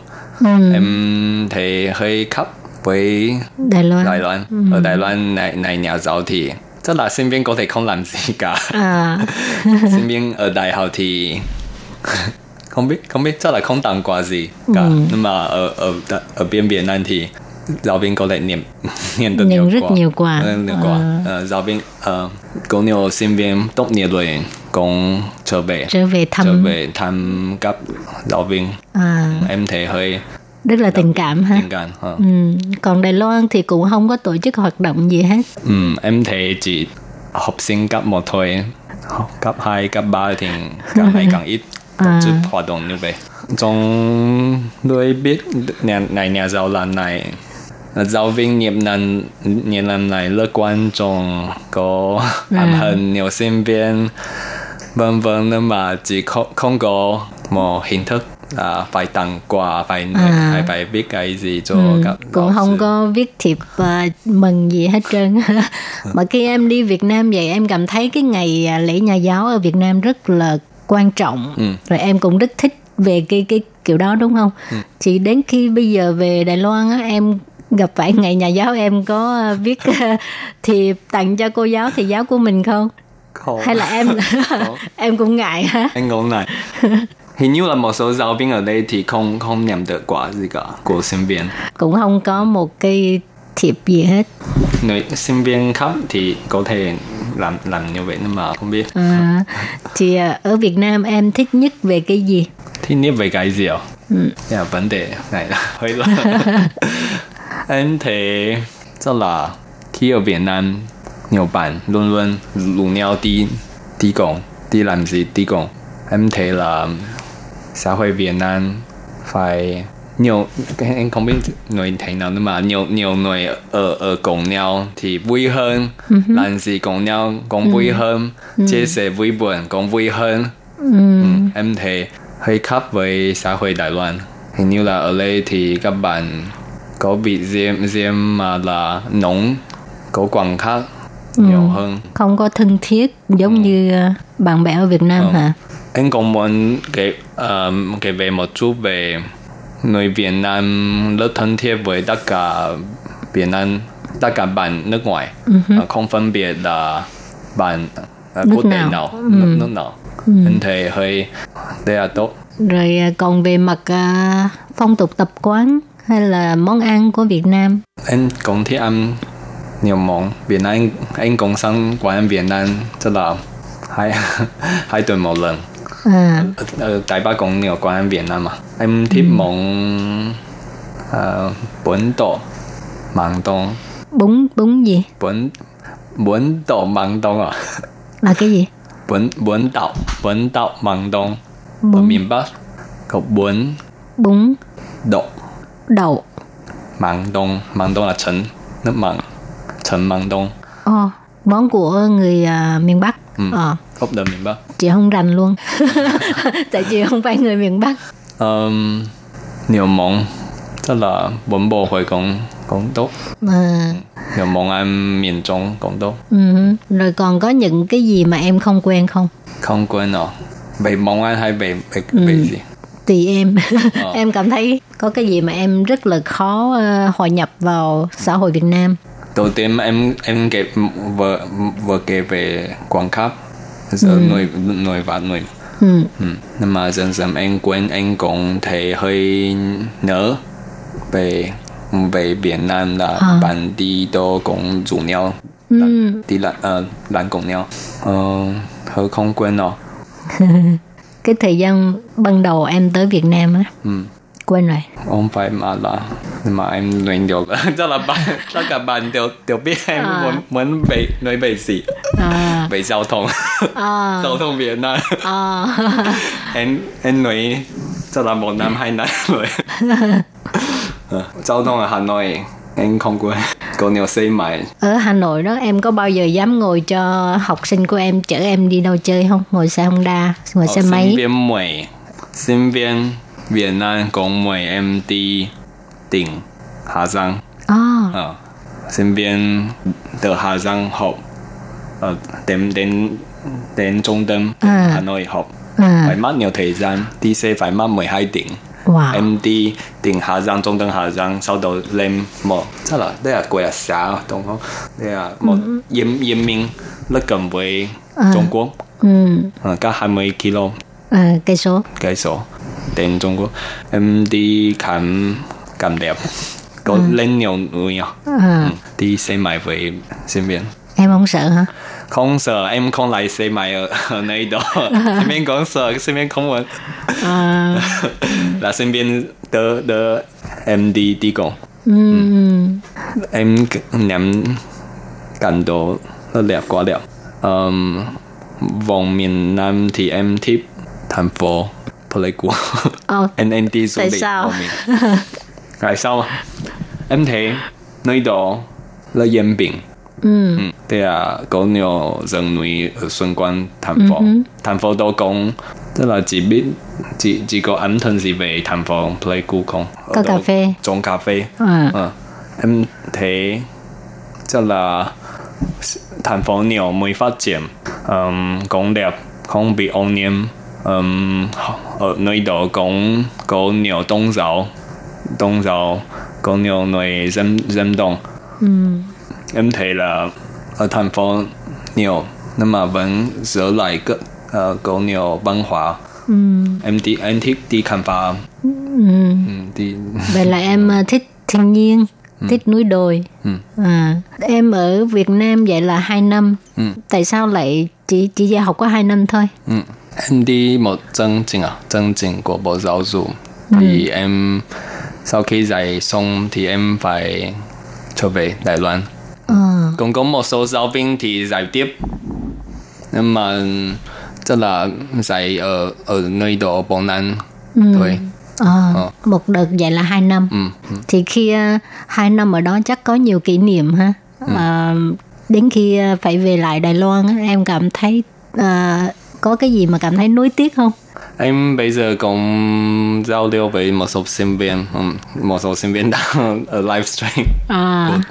Em thấy hơi khác với Đài Loan. Đài Loan. Ở Đài Loan này này nhà giáo thì rất là sinh viên có thể không làm gì cả. À, *laughs* sinh viên ở đại học thì *laughs* không biết không biết chắc là không tặng quà gì cả. Nhưng mà ở ở ở bên Việt Nam thì giáo viên có thể niệm *laughs* niệm được nhiều rất quà. nhiều quà. Nhiều quà. Ờ, giáo viên ờ, có nhiều sinh viên tốt nghiệp rồi cũng trở về trở về thăm trở về thăm các giáo viên à, em thấy hơi rất là tình cảm ha. tình cảm ờ. Ừ. Còn Đài Loan thì cũng không có tổ chức hoạt động gì hết. Ừ, em thấy chỉ học sinh cấp 1 thôi cấp 2, cấp 3 thì càng ngày càng ít *laughs* tổ chức hoạt động như vậy trong tôi biết nhà này nhà giáo lần này giáo viên nhiệm lần nhiệm lần này rất quan trọng có ảnh hưởng nhiều sinh viên vân vân nhưng mà chỉ không, không có một hình thức là phải tặng quà phải À. hay phải biết cái gì cho Ừ, các cũng không sư. có viết thiệp à, mừng gì hết trơn *laughs* mà khi em đi Việt Nam vậy em cảm thấy cái ngày à, lễ nhà giáo ở Việt Nam rất là quan trọng Ừ. rồi em cũng rất thích về cái cái kiểu đó đúng không Ừ. thì đến khi bây giờ về Đài Loan á em gặp phải ngày nhà giáo em có à, viết *laughs* à, thiệp tặng cho cô giáo thầy giáo của mình không Hay là em *laughs* em cũng ngại hả? Anh cũng này *laughs* hình như là một số giáo viên ở đây thì không không nhận được quả gì cả của sinh viên. Cũng không có một cái thiệp gì hết. Người sinh viên khác thì có thể làm làm như vậy nhưng mà không biết. À, thì à, ở Việt Nam em thích nhất về cái gì? Thì biết về cái gì ạ? Ừ. yeah, vấn đề này là *laughs* hơi là em thấy rất là khi ở Việt Nam nhiều bạn luôn luôn rủ nhau đi đi công đi làm gì đi công em thấy là xã hội Việt Nam phải nhiều em không biết nói thế nào nhưng mà nhiều nhiều người ở ở cùng nhau thì vui hơn làm gì cùng nhau cũng vui hơn chia sẻ vui buồn cũng vui hơn Ừ, em thấy hơi khác với xã hội Đài Loan hình như là ở đây thì các bạn có bị riêng riêng mà là nóng có khoảng khác Ừ. nhiều hơn Không có thân thiết giống như ờ, bạn bè ở Việt Nam Ừ. hả? anh cũng muốn kể um, kể về một chút về người Việt Nam rất thân thiết với tất cả Việt Nam tất cả bạn nước ngoài Ờ, không phân biệt là bạn Nước quốc tế nào. nào Ừ. nước, nước nào anh thấy hơi đây là tốt Rồi còn về mặt ờ, phong tục tập quán hay là món ăn của Việt Nam anh cũng thích ăn món. Việt Nam anh, anh cũng sang quán ăn Việt Nam tức là hai *laughs* hai tuần một lần. À, ở Đài Bắc cũng nhiều quán ăn Việt Nam mà. Em thích món uh, bún đậu măng đông bún bún gì? Bún bún đậu măng đông à? Là cái gì? Bún bún đậu bún đậu măng đông ở miền Bắc có bún bún. đậu. Đậu. Măng đông măng đông là trứng nước măng trứng măng đông Ồ, món của người à, miền Bắc. Ừ. Ờ, gốc miền Bắc. Chị không rành luôn. *laughs* Tại chị không phải người miền Bắc. Um, nhiều món tức là bún bò Huế cũng cũng tốt. À, nhiều món ăn miền Trung cũng tốt. Ừ. rồi còn có những cái gì mà em không quen không? Không quên rồi về món ăn hay về về, Ừ. về gì? Tùy em. Ờ. *laughs* em cảm thấy có cái gì mà em rất là khó ờ, hòa nhập vào xã hội Việt Nam đầu tiên em em kể vừa vừa kể về Quảng Khắp giờ người người và người ừ. ừ. nhưng mà dần dần em quên em cũng thấy hơi nhớ về về Việt Nam là À. bạn đi đâu cũng rủ nhau Ừ. đi làm ờ, làm cùng nhau ờ, không quên rồi *laughs* cái thời gian ban đầu em tới Việt Nam á ừ. Quên rồi. Không phải mà là mà em luyện *laughs* được chắc là bạn tất cả bạn đều đều biết em À. muốn muốn về nói về gì. À, về giao thông. À, *laughs* giao thông Việt Nam. À. *laughs* em em nói chắc là một năm hai năm rồi. Ờ, giao thông ở Hà Nội em không quên. Có nhiều xe máy. Ở Hà Nội đó em có bao giờ dám ngồi cho học sinh của em chở em đi đâu chơi không? Ngồi xe Honda ngồi xe máy sinh viên mời sinh viên Việt Nam cũng mời em đi tỉnh Hà Giang. À, Ờ, sinh viên từ Hà Giang học ờ, đến đến đến trung tâm À. Hà Nội học à, phải mất nhiều thời gian đi xe phải mất 12 tiếng wow. em đi tỉnh Hà Giang trung tâm Hà Giang sau đó lên một chắc là đây là quê xã đúng không? Đây là một Yên Yên Minh rất gần với À. Trung Quốc. Ừ, Ờ, cả 20 km à, cây số. Cây số. Đến Trung Quốc. Em đi khám cảm đẹp. Lên nhiều núi à à, Ừ, đi xe máy với sinh viên. Em không sợ hả? Không sợ em không lái xe máy ở, ở nơi đó. *laughs* Sinh viên cũng sợ sinh viên không muốn. À, *laughs* là sinh viên đỡ đỡ em đi đi cùng. Ừ, em nhắm cảm độ rất đẹp quá đẹp. Um, vùng miền Nam thì em thích thành phố Pleiku em đi du tại lịch sao? vùng miền tại sao em thấy nơi đó rất yên bình ừ, Ừ, đây là có nhiều rừng núi ở xung quanh thành phố. Thành phố đó cũng tức là chỉ biết chỉ chỉ có ấn tượng gì về thành phố Pleiku không? Có cà phê. Trồng cà phê. à, Ờ, em thấy tức là thành phố nhiều mới phát triển, um, cũng đẹp, không bị ô nhiễm. Um, ở nơi đó cũng có nhiều tôn giáo, tôn giáo có nhiều người dân dân động ừ, em thấy là ở thành phố nhiều nhưng mà vẫn giữ lại cái uh, có nhiều văn hóa. Ừ, em đi em thích đi khám phá. Ừ. ừ, đi. Vậy là em à, thích thiên nhiên thích núi đồi. Ừ. à, em ở Việt Nam vậy là hai năm. Ừ. tại sao lại chỉ chỉ học có hai năm thôi? Ừ. em đi một chương trình à chương trình của xong thì em phải trở về Đài Loan à, cũng có một số giáo viên thì dạy tiếp nhưng mà tức là dạy ở ở nơi đó bốn năm thôi à, Ờ. một đợt vậy là hai năm。ừ. thì khi à, hai năm ở đó chắc có nhiều kỷ niệm ha. Ừ. à, đến khi à, phải về lại Đài Loan em cảm thấy à, có cái gì mà cảm thấy nuối tiếc không? Em bây giờ cũng giao lưu với một số sinh viên. Một số sinh viên *laughs* đang ở livestream à. của,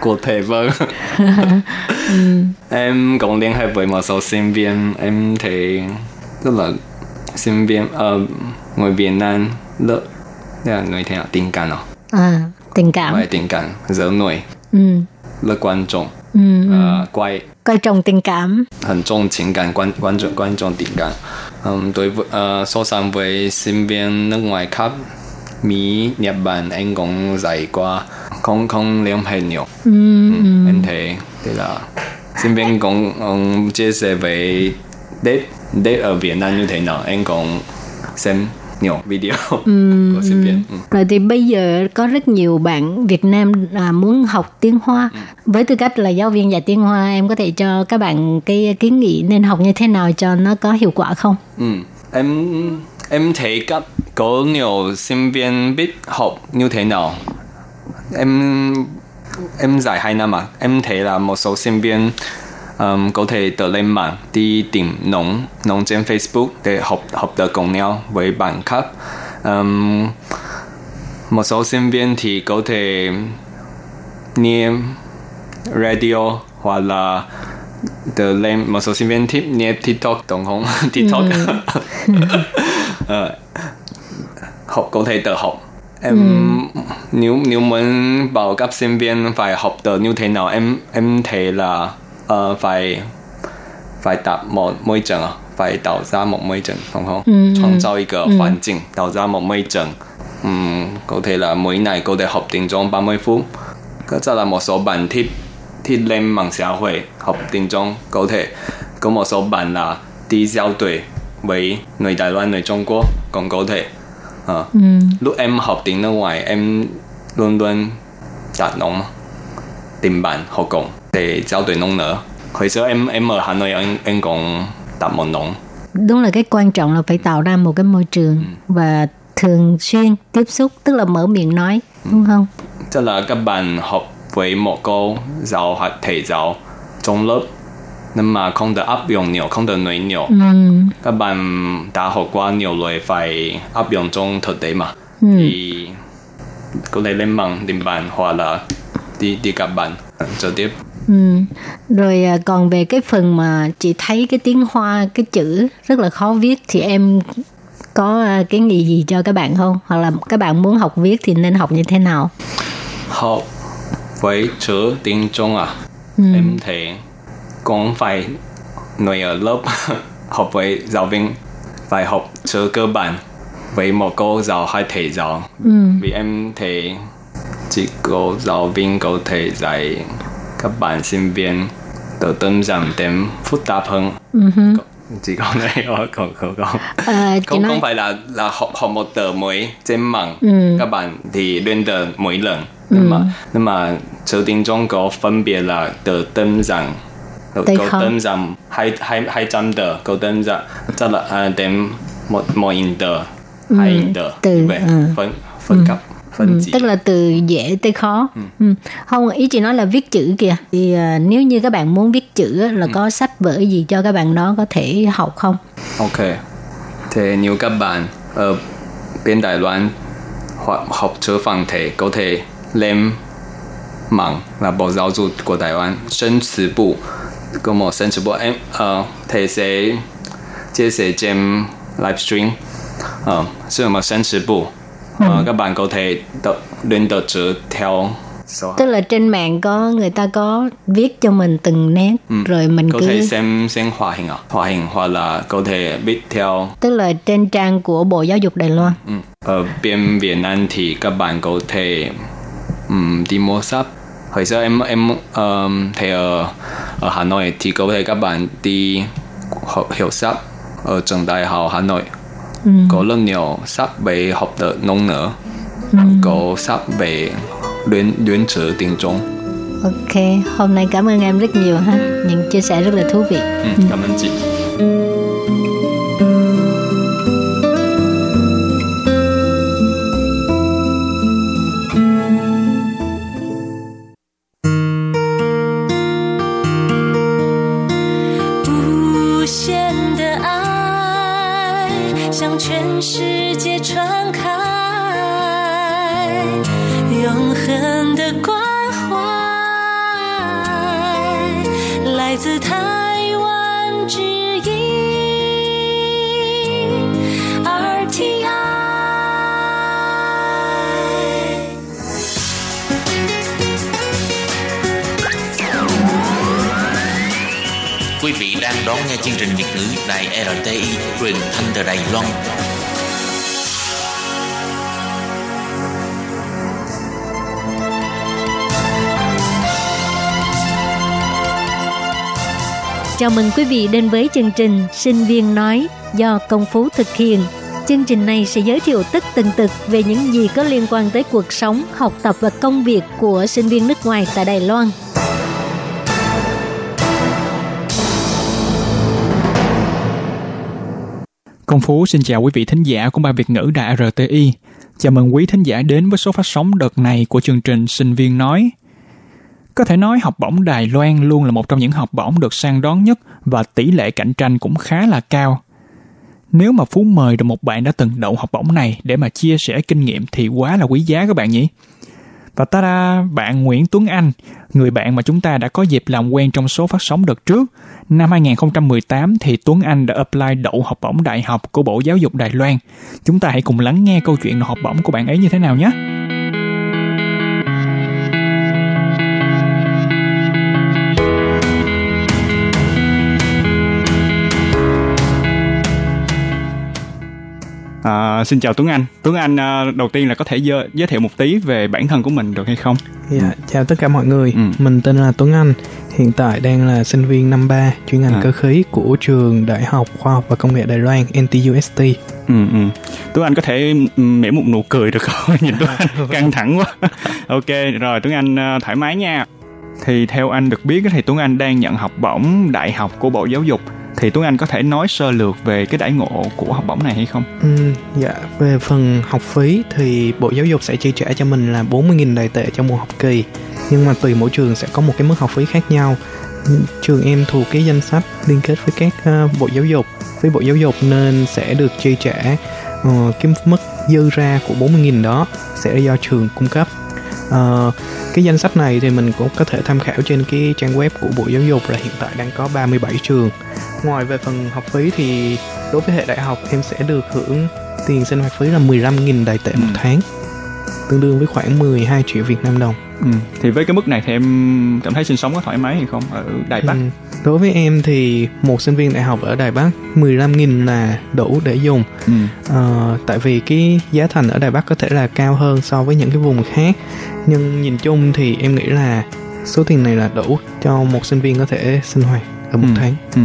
của thầy vâng. *laughs* *laughs* Em cũng liên hệ với một số sinh viên. Em thấy rất là sinh viên ở uh, người Việt Nam rất là người thế nào tình cảm không? à tình cảm. Vậy tình cảm giữa người. Ừ. rất quan trọng. Ừ, uh, quay coi trọng tình cảm. Hẳn trọng tình cảm, quan quan trọng quan trọng tình cảm. Um, đối với uh, so sánh với sinh viên nước ngoài khác, Mỹ, Nhật Bản, Anh cũng dạy qua không không liên hệ nhiều. Ừ. Ừ, em thấy thế là sinh viên cũng um, chia sẻ về Tết Tết ở Việt Nam như thế nào, anh cũng xem nhiều video *laughs* của sinh viên. Ừ. Rồi thì bây giờ có rất nhiều bạn Việt Nam à, muốn học tiếng Hoa. Với tư cách là giáo viên dạy tiếng Hoa, em có thể cho các bạn cái kiến nghị nên học như thế nào cho nó có hiệu quả không? Ừ. Em em thấy các có nhiều sinh viên biết học như thế nào. Em em dạy hai năm mà em thấy là một số sinh viên um, có thể tự lên mạng đi tìm nông nông trên Facebook để học học được cùng nhau với bạn khác. Um, một số sinh viên thì có thể nghe radio hoặc là tự lên một số sinh viên thích nghe TikTok tổng không? *laughs* TikTok. *laughs* Ờ, học có thể tự học. Em nếu nếu muốn bảo các sinh viên phải học được như thế nào em em thấy là ờ, phải phải tạo một môi trường à, phải tạo ra một môi trường đúng không? Ừ, ừ. 创造一个环境，tạo ra một môi trường. Ừm, có thể là mỗi ngày có thể học tiếng Trung 30 phút. Có chắc là một số bạn thích thích lên mạng xã hội học tiếng Trung có thể có một số bạn là đi giao tuyển với người Đài Loan, người Trung Quốc cũng có thể. Ờ. Ừ. Lúc em học tiếng nước ngoài em luôn luôn đặt nông mà tìm bạn học cùng để giao tuyển nông nữa. Hồi xưa em em ở Hà Nội em, em cũng đặt một nông. Đúng là cái quan trọng là phải tạo ra một cái môi trường và thường xuyên tiếp xúc, tức là mở miệng nói, đúng không? Tức là các bạn học với một cô giáo hoặc thầy giáo trong lớp nhưng mà không được áp dụng nhiều, không được nói nhiều. Ừ. Các bạn đã học qua nhiều rồi phải áp dụng trong thực tế mà. Ừ. Thì có thể lên mạng tìm bạn hoặc là đi đi gặp bạn trực tiếp. Ừ. Rồi à, còn về cái phần mà chị thấy cái tiếng Hoa cái chữ rất là khó viết thì em có à, cái nghị gì cho các bạn không? Hoặc là các bạn muốn học viết thì nên học như thế nào? Học với chữ tiếng Trung à? Ừ. Em thấy cũng phải nói ở lớp *laughs* học với giáo viên phải học chữ cơ bản với một cô giáo hay thầy giáo. Ừ. Vì em thấy chỉ có giáo viên có thể dạy các bạn sinh viên tự đơn giản thêm phức tạp hơn. Ừ. Chỉ có này không không không. À, chị không nói không phải là là học học một từ mới trên mạng Ừ. các bạn thì luyện được mỗi lần nhưng mà nhưng mà chữ tiếng Trung có phân biệt là có Tới có khó. đơn giản hai hai hai trăm từ có đơn giản tức là à, đến một một nghìn từ hai như vậy ừ. phân phân cấp phân Ừ, chỉ tức là từ dễ tới khó ừ. không ý chị nói là viết chữ kìa thì à, nếu như các bạn muốn viết chữ á, là có sách vở gì cho các bạn đó có thể học không Ok. Thế nếu các bạn ở bên Đài Loan hoặc học chữ phẳng thể có thể lên mạng là Bộ Giáo dục của Đài Loan sinh词部có một sinh词部em ờ thầy sẽ chia sẻ trên livestream ờ是một sinh词部 ờ các bạn có thể tự luyện được chữ theo tức là trên mạng có người ta có viết cho mình từng nét rồi mình có cứ thể xem xem hòa hình à hòa hình hoặc là có thể biết theo tức là trên trang của bộ giáo dục đài loan Ừ. Ở bên Việt Nam thì các bạn có thể um, đi mua sách. Hồi xưa em em um, thấy ở ở Hà Nội thì có thể các bạn đi học hiểu sách ở trường đại học Hà Nội. Có rất nhiều sách về học được ngôn ngữ. Có sách về luyện luyện chữ tiếng Trung. ok hôm nay cảm ơn em rất nhiều ha những chia sẻ rất là thú vị Ừ, cảm ơn chị. Chương trình Việt ngữ Đài RTI truyền thanh từ Đài Loan. Chào mừng quý vị đến với chương trình Sinh viên nói do Công Phú thực hiện. Chương trình này sẽ giới thiệu tất tần tật về những gì có liên quan tới cuộc sống, học tập và công việc của sinh viên nước ngoài tại Đài Loan. Công Phú xin chào quý vị thính giả của Ban Việt ngữ Đài RTI. Chào mừng quý thính giả đến với số phát sóng đợt này của chương trình Sinh viên nói. Có thể nói học bổng Đài Loan luôn là một trong những học bổng được săn đón nhất và tỷ lệ cạnh tranh cũng khá là cao. Nếu mà Phú mời được một bạn đã từng đậu học bổng này để mà chia sẻ kinh nghiệm thì quá là quý giá các bạn nhỉ? Và ta da, bạn Nguyễn Tuấn Anh, người bạn mà chúng ta đã có dịp làm quen trong số phát sóng đợt trước. Năm 2018 thì Tuấn Anh đã apply đậu học bổng đại học của Bộ Giáo dục Đài Loan. Chúng ta hãy cùng lắng nghe câu chuyện học bổng của bạn ấy như thế nào nhé. À, xin chào Tuấn Anh. Tuấn Anh à, đầu tiên là có thể giới, giới thiệu một tí về bản thân của mình được hay không? Dạ, chào tất cả mọi người. Ừ. Mình tên là Tuấn Anh. Hiện tại đang là sinh viên năm 3 chuyên ngành À. cơ khí của trường Đại học Khoa học và Công nghệ Đài Loan NTUST. Ừ, ừ. Tuấn Anh có thể ừ, mỉm một nụ cười được không? *laughs* Nhìn Tuấn Anh căng thẳng quá. *laughs* ok, rồi Tuấn Anh à, thoải mái nha. Thì theo anh được biết thì Tuấn Anh đang nhận học bổng đại học của Bộ Giáo dục. Thì Tuấn Anh có thể nói sơ lược về cái đãi ngộ của học bổng này hay không? Ừ, dạ, về phần học phí thì Bộ Giáo dục sẽ chi trả cho mình là 40.000 đài tệ trong một học kỳ. Nhưng mà tùy mỗi trường sẽ có một cái mức học phí khác nhau. Trường em thuộc cái danh sách liên kết với các uh, Bộ Giáo dục, với Bộ Giáo dục nên sẽ được chi trả uh, cái mức dư ra của 40.000 đó sẽ do trường cung cấp. Ờ, cái danh sách này thì mình cũng có thể tham khảo trên cái trang web của Bộ Giáo dục là hiện tại đang có 37 trường. Ngoài về phần học phí thì đối với hệ đại học em sẽ được hưởng tiền sinh hoạt phí là 15.000 đài tệ một Ừ. tháng tương đương với khoảng 12 triệu Việt Nam đồng. Ừ. Thì với cái mức này thì em cảm thấy sinh sống có thoải mái hay không ở Đài Bắc? Ừ. Đối với em thì một sinh viên đại học ở Đài Bắc 15.000 là đủ để dùng Ừ. Ờ, tại vì cái giá thành ở Đài Bắc có thể là cao hơn so với những cái vùng khác nhưng nhìn chung thì em nghĩ là số tiền này là đủ cho một sinh viên có thể sinh hoạt ở một Ừ. tháng. Ừ.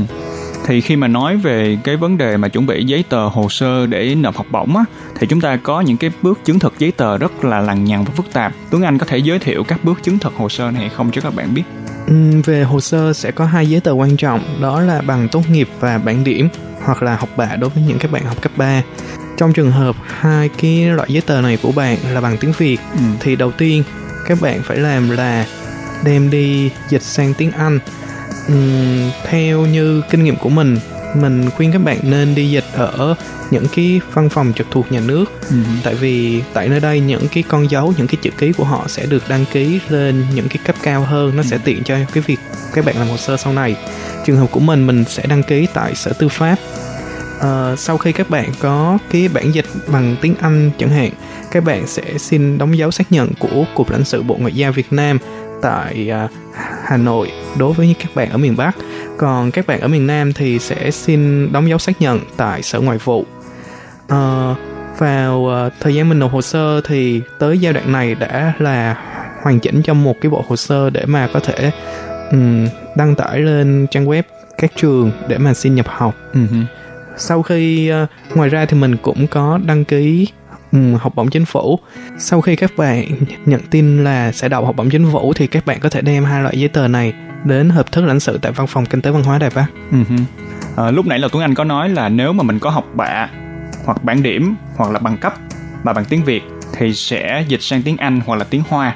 Thì khi mà nói về cái vấn đề mà chuẩn bị giấy tờ hồ sơ để nộp học bổng á, thì chúng ta có những cái bước chứng thực giấy tờ rất là lằng nhằng và phức tạp. Tuấn Anh có thể giới thiệu các bước chứng thực hồ sơ này không cho các bạn biết? Ừm, về hồ sơ sẽ có hai giấy tờ quan trọng đó là bằng tốt nghiệp và bảng điểm hoặc là học bạ đối với những các bạn học cấp 3 trong trường hợp hai cái loại giấy tờ này của bạn là bằng tiếng Việt Ừ. thì đầu tiên các bạn phải làm là đem đi dịch sang tiếng Anh Ừm, theo như kinh nghiệm của mình mình khuyên các bạn nên đi dịch ở những cái văn phòng trực thuộc nhà nước. Ừ. tại vì tại nơi đây những cái con dấu những cái chữ ký của họ sẽ được đăng ký lên những cái cấp cao hơn. Nó sẽ tiện cho cái việc các bạn làm hồ sơ sau này. Trường hợp của mình mình sẽ đăng ký tại sở tư pháp. Ờ, sau khi các bạn có cái bản dịch bằng tiếng Anh chẳng hạn các bạn sẽ xin đóng dấu xác nhận của cục lãnh sự bộ ngoại giao Việt Nam tại à, Hà Nội đối với các bạn ở miền Bắc. Còn các bạn ở miền Nam thì sẽ xin đóng dấu xác nhận tại sở ngoại vụ. Ờ, vào ờ, thời gian mình nộp hồ sơ thì tới giai đoạn này đã là hoàn chỉnh cho một cái bộ hồ sơ để mà có thể ừm, đăng tải lên trang web các trường để mà xin nhập học. Hử. sau khi ờ, ngoài ra thì mình cũng có đăng ký học bổng chính phủ sau khi các bạn nhận tin là sẽ đậu học bổng chính phủ thì các bạn có thể đem hai loại giấy tờ này đến hợp thức lãnh sự tại văn phòng kinh tế văn hóa đài bắc Ừ. hử. Ờ, lúc nãy là Tuấn Anh có nói là nếu mà mình có học bạ hoặc bản điểm hoặc là bằng cấp mà bằng tiếng Việt thì sẽ dịch sang tiếng Anh hoặc là tiếng Hoa.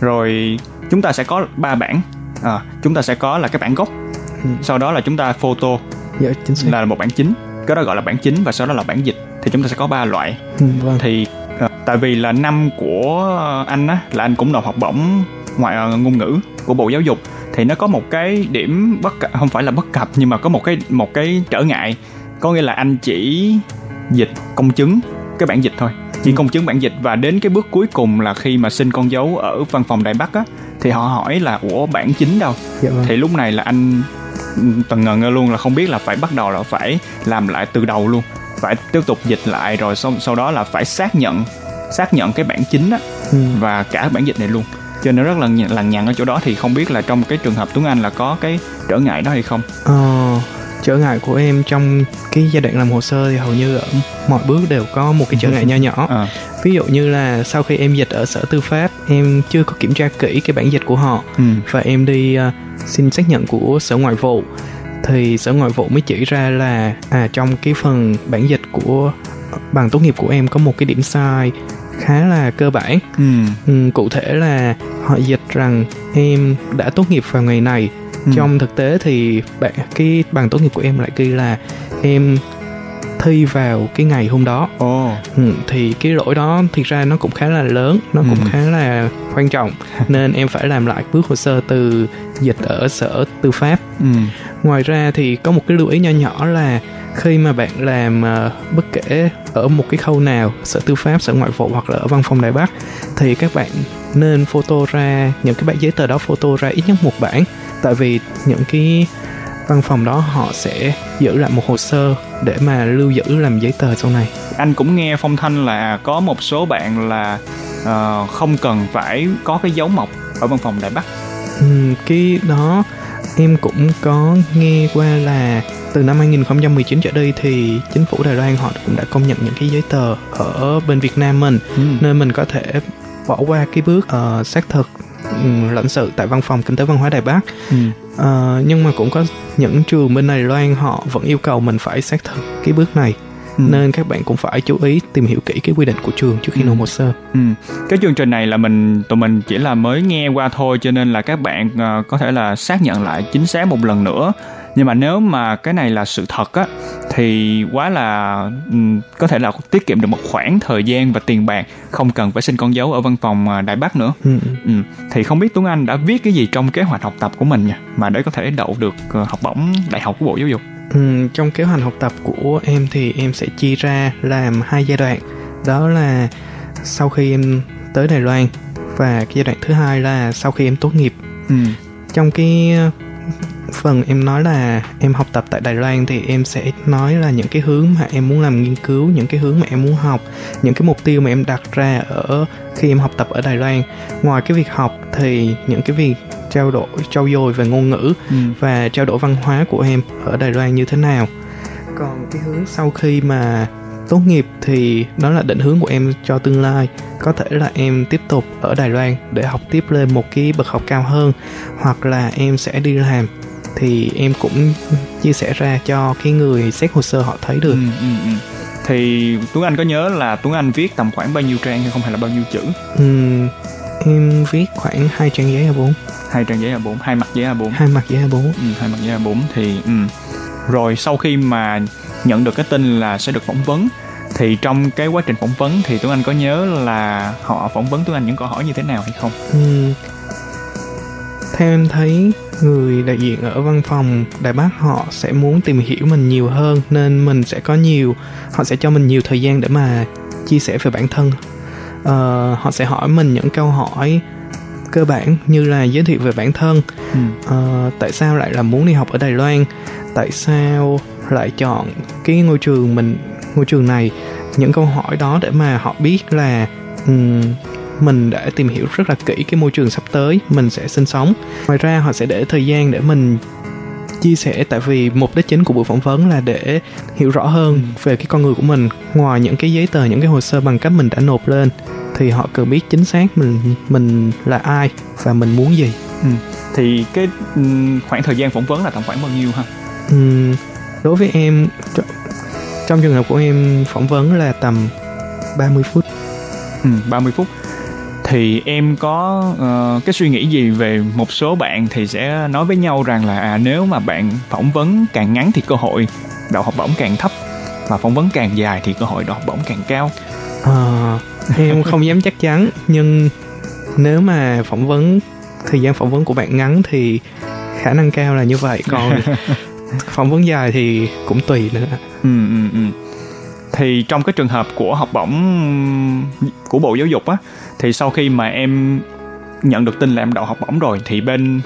Rồi chúng ta sẽ có ba bản. À, chúng ta sẽ có là cái bản gốc. Ừ. Sau đó là chúng ta photo dạ chính xác là một bản chính. Cái đó gọi là bản chính và sau đó là bản dịch. Thì chúng ta sẽ có ba loại. Ừ, vâng. Thì ờ, tại vì là năm của anh á là anh cũng nộp học bổng ngoại ờ, ngôn ngữ của Bộ Giáo dục thì nó có một cái điểm bất cập không phải là bất cập nhưng mà có một cái một cái trở ngại có nghĩa là anh chỉ dịch công chứng cái bản dịch thôi chỉ công chứng bản dịch và đến cái bước cuối cùng là khi mà xin con dấu ở văn phòng Đài Bắc á thì họ hỏi là ủa bản chính đâu Dạ vâng. thì lúc này là anh tần ngờ ngơ luôn là không biết là phải bắt đầu là phải làm lại từ đầu luôn phải tiếp tục dịch lại rồi sau sau đó là phải xác nhận xác nhận cái bản chính á Ừ. và cả bản dịch này luôn cho nên rất là nhằn- lằng nhằng ở chỗ đó thì không biết là trong cái trường hợp Tuấn Anh là có cái trở ngại đó hay không Ờ, trở ngại của em trong cái giai đoạn làm hồ sơ thì hầu như ở mọi bước đều có một cái trở ngại *laughs* nho nhỏ à. ví dụ như là sau khi em dịch ở sở tư pháp em chưa có kiểm tra kỹ cái bản dịch của họ ừ. và em đi ờ, xin xác nhận của sở ngoại vụ thì sở ngoại vụ mới chỉ ra là à trong cái phần bản dịch của bằng tốt nghiệp của em có một cái điểm sai khá là cơ bản Ừ. Ừ, cụ thể là họ dịch rằng em đã tốt nghiệp vào ngày này Ừ. trong thực tế thì cái bằng tốt nghiệp của em lại ghi là em thi vào cái ngày hôm đó Ồ. ừ, thì cái lỗi đó thực ra nó cũng khá là lớn nó cũng Ừ. khá là quan trọng *laughs* nên em phải làm lại bước hồ sơ từ dịch ở sở tư pháp Ừ. ngoài ra thì có một cái lưu ý nho nhỏ là khi mà bạn làm ờ, bất kể ở một cái khâu nào sở tư pháp sở ngoại vụ hoặc là ở văn phòng đài bắc thì các bạn nên photo ra những cái bản giấy tờ đó photo ra ít nhất một bản tại vì những cái văn phòng đó họ sẽ giữ lại một hồ sơ để mà lưu giữ làm giấy tờ sau này. Anh cũng nghe phong thanh là có một số bạn là ờ, không cần phải có cái dấu mộc ở văn phòng Đài Bắc. Ừm, cái đó em cũng có nghe qua là từ năm 2019 trở đi thì chính phủ Đài Loan họ cũng đã công nhận những cái giấy tờ ở bên Việt Nam mình. Ừ. nên mình có thể bỏ qua cái bước ờ, xác thực lãnh sự tại văn phòng kinh tế văn hóa Đài Bắc Ừ. Ờ, nhưng mà cũng có những trường bên Đài Loan họ vẫn yêu cầu mình phải xác thực cái bước này Ừ. nên các bạn cũng phải chú ý tìm hiểu kỹ cái quy định của trường trước khi Ừ. nộp hồ sơ Ừ. Cái chương trình này là mình tụi mình chỉ là mới nghe qua thôi cho nên là các bạn ờ, có thể là xác nhận lại chính xác một lần nữa. Nhưng mà nếu mà cái này là sự thật á thì quá là ừm, có thể là tiết kiệm được một khoảng thời gian và tiền bạc không cần phải xin con dấu ở văn phòng ờ, Đài Bắc nữa. Ừ. Ừ. Thì không biết Tuấn Anh đã viết cái gì trong kế hoạch học tập của mình nha mà để có thể đậu được ờ, học bổng đại học của Bộ Giáo dục. Ừm, trong kế hoạch học tập của em thì em sẽ chia ra làm hai giai đoạn đó là sau khi em tới Đài Loan và cái giai đoạn thứ hai là sau khi em tốt nghiệp Ừ. trong cái phần em nói là em học tập tại Đài Loan thì em sẽ nói là những cái hướng mà em muốn làm nghiên cứu những cái hướng mà em muốn học những cái mục tiêu mà em đặt ra ở khi em học tập ở Đài Loan ngoài cái việc học thì những cái việc trao đổi trau dồi về ngôn ngữ Ừ. và trao đổi văn hóa của em ở Đài Loan như thế nào còn cái hướng sau khi mà tốt nghiệp thì đó là định hướng của em cho tương lai có thể là em tiếp tục ở Đài Loan để học tiếp lên một cái bậc học cao hơn hoặc là em sẽ đi làm thì em cũng chia sẻ ra cho cái người xét hồ sơ họ thấy được Ừ, ừ, ừ. Thì Tuấn Anh có nhớ là Tuấn Anh viết tầm khoảng bao nhiêu trang hay không hay là bao nhiêu chữ? Ừm, em viết khoảng hai trang giấy A4 Hai trang giấy A4, hai mặt giấy A4. hai mặt giấy A4 Ừ, hai mặt giấy A4 thì ừ. rồi sau khi mà nhận được cái tin là sẽ được phỏng vấn. Thì trong cái quá trình phỏng vấn thì Tuấn Anh có nhớ là họ phỏng vấn Tuấn Anh những câu hỏi như thế nào hay không? Ừm, theo em thấy người đại diện ở văn phòng Đài Bắc họ sẽ muốn tìm hiểu mình nhiều hơn nên mình sẽ có nhiều họ sẽ cho mình nhiều thời gian để mà chia sẻ về bản thân. Ờ, họ sẽ hỏi mình những câu hỏi cơ bản như là giới thiệu về bản thân. Ừ. Ờ, tại sao lại là muốn đi học ở Đài Loan tại sao lại chọn cái ngôi trường mình ngôi trường này những câu hỏi đó để mà họ biết là ừm, mình đã tìm hiểu rất là kỹ cái môi trường sắp tới mình sẽ sinh sống ngoài ra họ sẽ để thời gian để mình chia sẻ tại vì mục đích chính của buổi phỏng vấn là để hiểu rõ hơn về cái con người của mình ngoài những cái giấy tờ những cái hồ sơ bằng cấp mình đã nộp lên thì họ cần biết chính xác mình mình là ai và mình muốn gì Ừ. Thì cái khoảng thời gian phỏng vấn là tầm khoảng bao nhiêu ha? Ừm, đối với em tr- trong trường hợp của em phỏng vấn là tầm 30 phút Ừ, 30 phút. Thì em có ờ, cái suy nghĩ gì về một số bạn thì sẽ nói với nhau rằng là à, nếu mà bạn phỏng vấn càng ngắn thì cơ hội đậu học bổng càng thấp và phỏng vấn càng dài thì cơ hội đậu học bổng càng cao. Ờ, em không dám chắc chắn nhưng nếu mà phỏng vấn thời gian phỏng vấn của bạn ngắn thì khả năng cao là như vậy *laughs* còn phỏng vấn dài thì cũng tùy nữa. Ừ ừ ừ. Thì trong cái trường hợp của học bổng của bộ giáo dục á thì sau khi mà em nhận được tin là em đậu học bổng rồi thì bên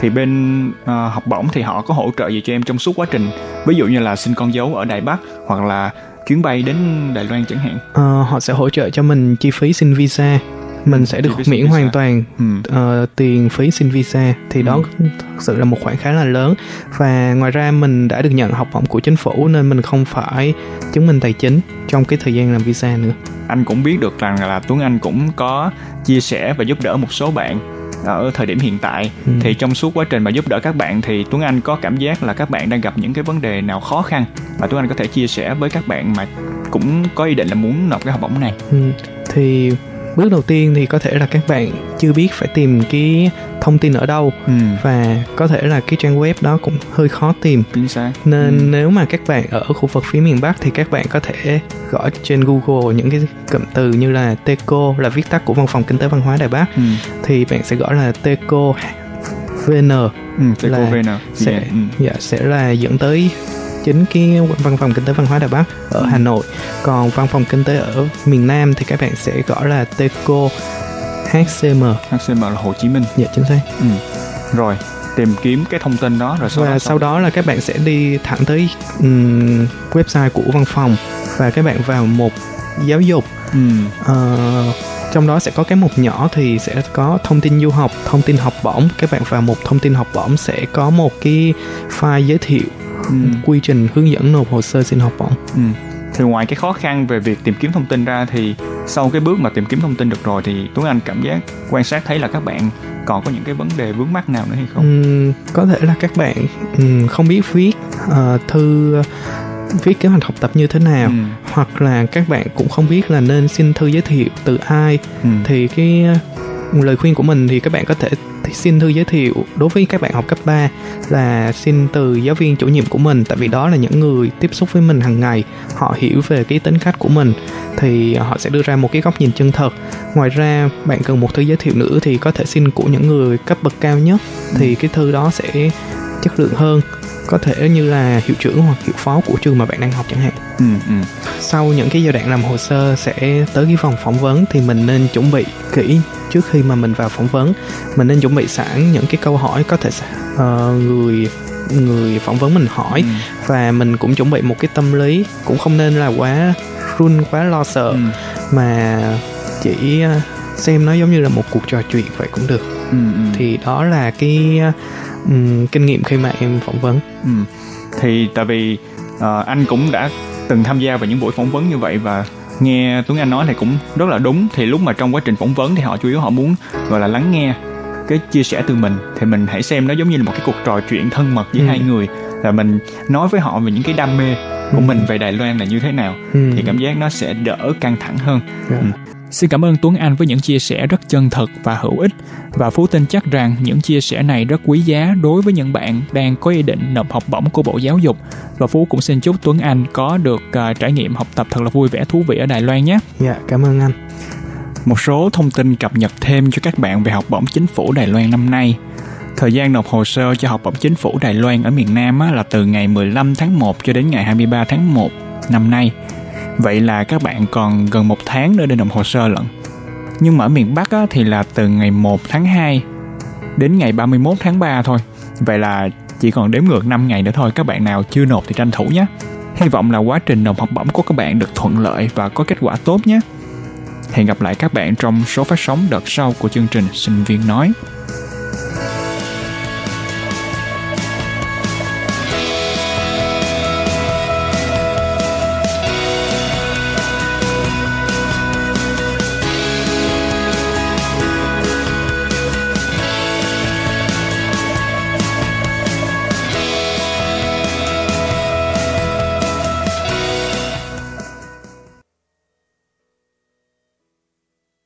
thì bên uh, học bổng thì họ có hỗ trợ gì cho em trong suốt quá trình? Ví dụ như là xin con dấu ở Đài Bắc hoặc là chuyến bay đến Đài Loan chẳng hạn. Ờ, họ sẽ hỗ trợ cho mình chi phí xin visa mình sẽ được miễn hoàn toàn ừ. ờ, tiền phí xin visa. Thì đó thực sự là một khoản khá là lớn. Và ngoài ra mình đã được nhận học bổng của chính phủ nên mình không phải chứng minh tài chính trong cái thời gian làm visa nữa. Anh cũng biết được rằng là Tuấn Anh cũng có chia sẻ và giúp đỡ một số bạn ở thời điểm hiện tại. Ừ. thì trong suốt quá trình mà giúp đỡ các bạn thì Tuấn Anh có cảm giác là các bạn đang gặp những cái vấn đề nào khó khăn mà Tuấn Anh có thể chia sẻ với các bạn mà cũng có ý định là muốn nộp cái học bổng này. Ừ, thì bước đầu tiên thì có thể là các bạn chưa biết phải tìm cái thông tin ở đâu ừ. và có thể là cái trang web đó cũng hơi khó tìm chính xác nên Ừ. nếu mà các bạn ở khu vực phía miền Bắc thì các bạn có thể gõ trên Google những cái cụm từ như là TECO là viết tắt của Văn phòng Kinh tế Văn hóa Đài Bắc ừ. thì bạn sẽ gõ là TECO VN ừ. Teco là VN. sẽ Yeah, dạ, sẽ là dẫn tới chính cái văn phòng kinh tế văn hóa Đài Bắc ở Ừ. Hà Nội còn văn phòng kinh tế ở miền Nam thì các bạn sẽ gõ là TECO HCM HCM là Hồ Chí Minh dạ chính xác ừ. rồi tìm kiếm cái thông tin đó rồi sau và đó sau đó là các bạn sẽ đi thẳng tới ừm, website của văn phòng và các bạn vào một giáo dục ừ. Ờ, trong đó sẽ có cái mục nhỏ thì sẽ có thông tin du học thông tin học bổng các bạn vào một thông tin học bổng sẽ có một cái file giới thiệu Ừ. quy trình hướng dẫn nộp hồ sơ xin học bổng Ừ. Thì ngoài cái khó khăn về việc tìm kiếm thông tin ra thì sau cái bước mà tìm kiếm thông tin được rồi thì Tuấn Anh cảm giác quan sát thấy là các bạn còn có những cái vấn đề vướng mắc nào nữa hay không? Ừm, có thể là các bạn ừm, không biết viết ờ, thư viết kế hoạch học tập như thế nào Ừ. hoặc là các bạn cũng không biết là nên xin thư giới thiệu từ ai Ừ. thì cái lời khuyên của mình thì các bạn có thể xin thư giới thiệu đối với các bạn học cấp 3 là xin từ giáo viên chủ nhiệm của mình tại vì đó là những người tiếp xúc với mình hàng ngày họ hiểu về cái tính cách của mình thì họ sẽ đưa ra một cái góc nhìn chân thật ngoài ra bạn cần một thư giới thiệu nữa thì có thể xin của những người cấp bậc cao nhất thì cái thư đó sẽ chất lượng hơn có thể như là hiệu trưởng hoặc hiệu phó của trường mà bạn đang học chẳng hạn Ừ, ừ. sau những cái giai đoạn làm hồ sơ sẽ tới cái vòng phỏng vấn thì mình nên chuẩn bị kỹ trước khi mà mình vào phỏng vấn mình nên chuẩn bị sẵn những cái câu hỏi có thể ờ, người người phỏng vấn mình hỏi Ừ. và mình cũng chuẩn bị một cái tâm lý cũng không nên là quá run quá lo sợ Ừ. mà chỉ ờ, xem nó giống như là một cuộc trò chuyện vậy cũng được Ừ, ừ. thì đó là cái ừm, kinh nghiệm khi mà em phỏng vấn Ừ. Thì tại vì ờ, anh cũng đã từng tham gia vào những buổi phỏng vấn như vậy và nghe Tuấn Anh nói thì cũng rất là đúng thì lúc mà trong quá trình phỏng vấn thì họ chủ yếu họ muốn gọi là lắng nghe cái chia sẻ từ mình thì mình hãy xem nó giống như là một cái cuộc trò chuyện thân mật với Ừ. hai người là mình nói với họ về những cái đam mê của Ừ. mình về Đài Loan là như thế nào Ừ. thì cảm giác nó sẽ đỡ căng thẳng hơn Dạ. Ừ. Xin cảm ơn Tuấn Anh với những chia sẻ rất chân thật và hữu ích và Phú tin chắc rằng những chia sẻ này rất quý giá đối với những bạn đang có ý định nộp học bổng của Bộ Giáo dục và Phú cũng xin chúc Tuấn Anh có được à, trải nghiệm học tập thật là vui vẻ thú vị ở Đài Loan nhé. dạ cảm ơn anh Một số thông tin cập nhật thêm cho các bạn về học bổng chính phủ Đài Loan năm nay. Thời gian nộp hồ sơ cho học bổng chính phủ Đài Loan ở miền Nam á, là từ ngày 15 tháng 1 cho đến ngày 23 tháng 1 năm nay. Vậy là các bạn còn gần một tháng nữa để nộp hồ sơ lận. Nhưng mà ở miền Bắc á, thì là từ ngày 1 tháng 2 đến ngày 31 tháng 3 thôi. Vậy là chỉ còn đếm ngược 5 ngày nữa thôi. Các bạn nào chưa nộp thì tranh thủ nhé. Hy vọng là quá trình nộp học bổng của các bạn được thuận lợi và có kết quả tốt nhé. Hẹn gặp lại các bạn trong số phát sóng đợt sau của chương trình Sinh viên nói.